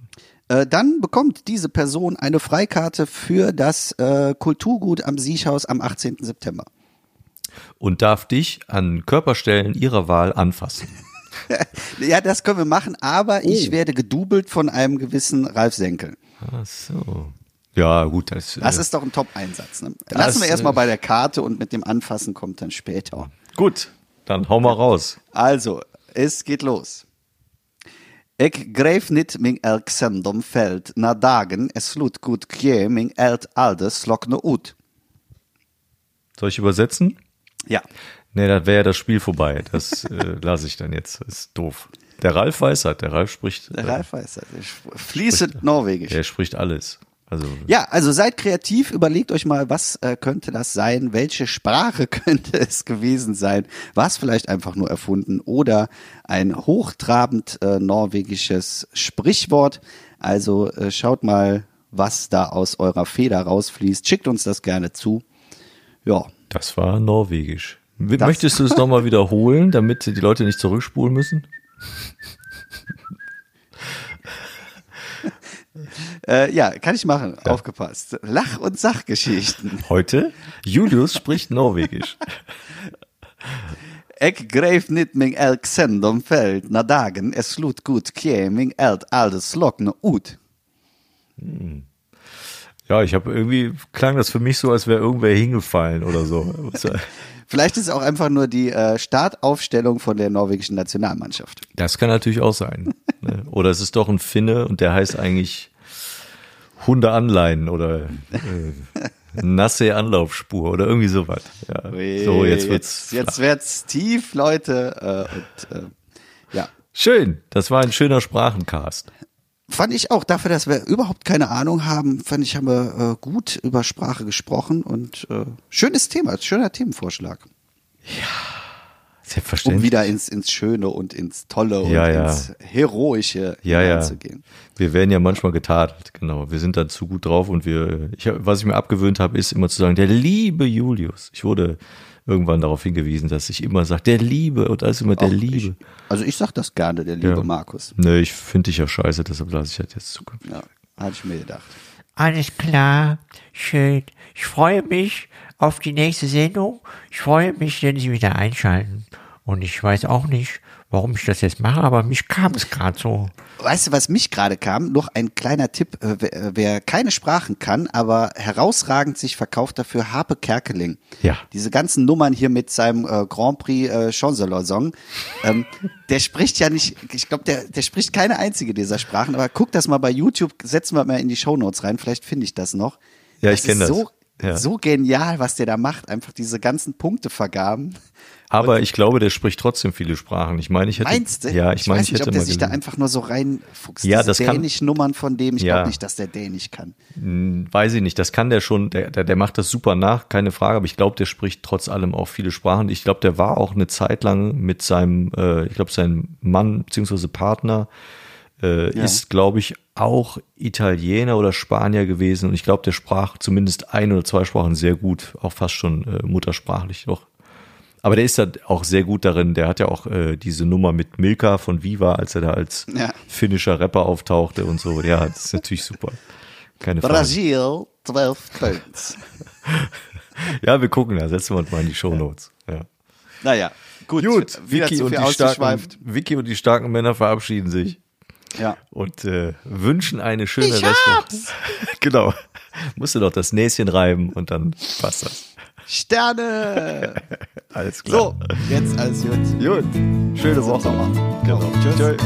Äh, dann bekommt diese Person eine Freikarte für das äh, Kulturgut am Siechhaus am 18. September. Und darf dich an Körperstellen ihrer Wahl anfassen. <laughs> Ja, das können wir machen, aber Oh. ich werde gedoubelt von einem gewissen Ralf Senkel. Ach so. Ja, gut, das, Das äh, ist doch ein Top-Einsatz. Ne? Das, Lassen wir erstmal äh, bei der Karte und mit dem Anfassen kommt dann später. gut. Dann hau mal raus. Also, es geht los. Ik greif nit min elk sendom feld na dagen es slut gut kje min elt alde slokne ut. Soll ich übersetzen? Ja. Nee, das wäre ja das Spiel vorbei. Das äh, <laughs> lasse ich dann jetzt. Das ist doof. Der Ralf weiß halt. Der Ralf spricht. Der äh, Ralf weiß das. Ich Fließend Norwegisch. Der spricht alles. Also Ja, also seid kreativ, überlegt euch mal, was äh, könnte das sein, welche Sprache <laughs> könnte es gewesen sein, war es vielleicht einfach nur erfunden oder ein hochtrabend äh, norwegisches Sprichwort. Also äh, schaut mal, was da aus eurer Feder rausfließt, schickt uns das gerne zu. Ja, das war Norwegisch. Das- Möchtest du es nochmal <laughs> wiederholen, damit die Leute nicht zurückspulen müssen? Äh, ja, kann ich machen, aufgepasst. Lach- und Sachgeschichten. <laughs> Heute? Julius spricht Norwegisch. <laughs> Ik greif nit min elk sendom feld na dagen es slut gut kje min eld aldes lokne ut. Ja, ich habe irgendwie klang das für mich so, als wäre irgendwer hingefallen oder so. <laughs> Vielleicht ist es auch einfach nur die äh, Startaufstellung von der norwegischen Nationalmannschaft. Das kann natürlich auch sein. ne? Oder es ist doch ein Finne und der heißt eigentlich Hundeanleihen oder äh, <laughs> nasse Anlaufspur oder irgendwie sowas. Ja. So, jetzt wird's. jetzt, jetzt wird's tief, Leute. Äh, und, äh, ja, Schön, das war ein schöner Sprachencast. fand ich auch dafür, dass wir überhaupt keine Ahnung haben, fand ich, haben wir äh, gut über Sprache gesprochen und äh, schönes Thema, schöner Themenvorschlag, um wieder ins ins Schöne und ins Tolle und Ja, ja. ins Heroische ja, ja. hineinzugehen. Wir werden ja manchmal getadelt, genau. Wir sind da zu gut drauf und wir, ich, was ich mir abgewöhnt habe, ist immer zu sagen, der liebe Julius. Ich wurde irgendwann darauf hingewiesen, dass ich immer sage, der Liebe und alles immer der Auch Liebe. Ich, also ich sag das gerne, der liebe Ja. Markus. Nö, ich finde dich ja scheiße, deshalb lasse ich das jetzt zukünftig. Ja, hatte ich mir gedacht. Alles klar, schön. Ich freue mich auf die nächste Sendung. Ich freue mich, wenn Sie wieder einschalten. Und ich weiß auch nicht, warum ich das jetzt mache, aber mich kam es gerade so. Weißt du, was mich gerade kam? Noch ein kleiner Tipp. Äh, Wer, äh, wer keine Sprachen kann, aber herausragend sich verkauft dafür, Harpe Kerkeling. Ja. Diese ganzen Nummern hier mit seinem äh, Grand Prix äh, Chancelor-Song. Ähm, der spricht ja nicht, ich glaube, der, der spricht keine einzige dieser Sprachen, aber guck das mal bei YouTube, setzen wir mal in die Shownotes rein, vielleicht finde ich das noch. Ja, ich kenn ist das. So, Ja. so genial, was der da macht, einfach diese ganzen Punkte vergaben. Aber ich glaube, der spricht trotzdem viele Sprachen. Ich meine, ich hätte. Meinst du? Ja, ich, meine, weiß ich nicht, hätte ob der sich da einfach nur so reinfuchst. Ja, das kann- Dänisch-Nummern von dem, ich Ja. glaube nicht, dass der Dänisch kann. Hm, Weiß ich nicht, das kann der schon, der, der, der macht das super nach, keine Frage, aber ich glaube, der spricht trotz allem auch viele Sprachen. Ich glaube, der war auch eine Zeit lang mit seinem, äh, ich glaube, sein Mann bzw. Partner äh, Ja. ist, glaube ich, auch Italiener oder Spanier gewesen und ich glaube, der sprach zumindest ein oder zwei Sprachen sehr gut, auch fast schon äh, muttersprachlich doch. Aber der ist da auch sehr gut darin. Der hat ja auch äh, diese Nummer mit Milka von Viva, als er da als Ja. finnischer Rapper auftauchte und so. Ja, das ist natürlich super. Keine Frage. Brasil, 12 Points. <laughs> Ja, wir gucken, da setzen wir uns mal in die Shownotes. Ja. Naja, gut. Gut, Vicky und, die starken. Vicky und die starken Männer verabschieden sich Ja. und äh, wünschen eine schöne Restwoche. <laughs> genau. Musst du doch das Näschen reiben und dann passt das. Sterne! <laughs> Alles klar. So, jetzt alles gut. Gut. Schöne Woche. Genau. Tschüss. Tschö.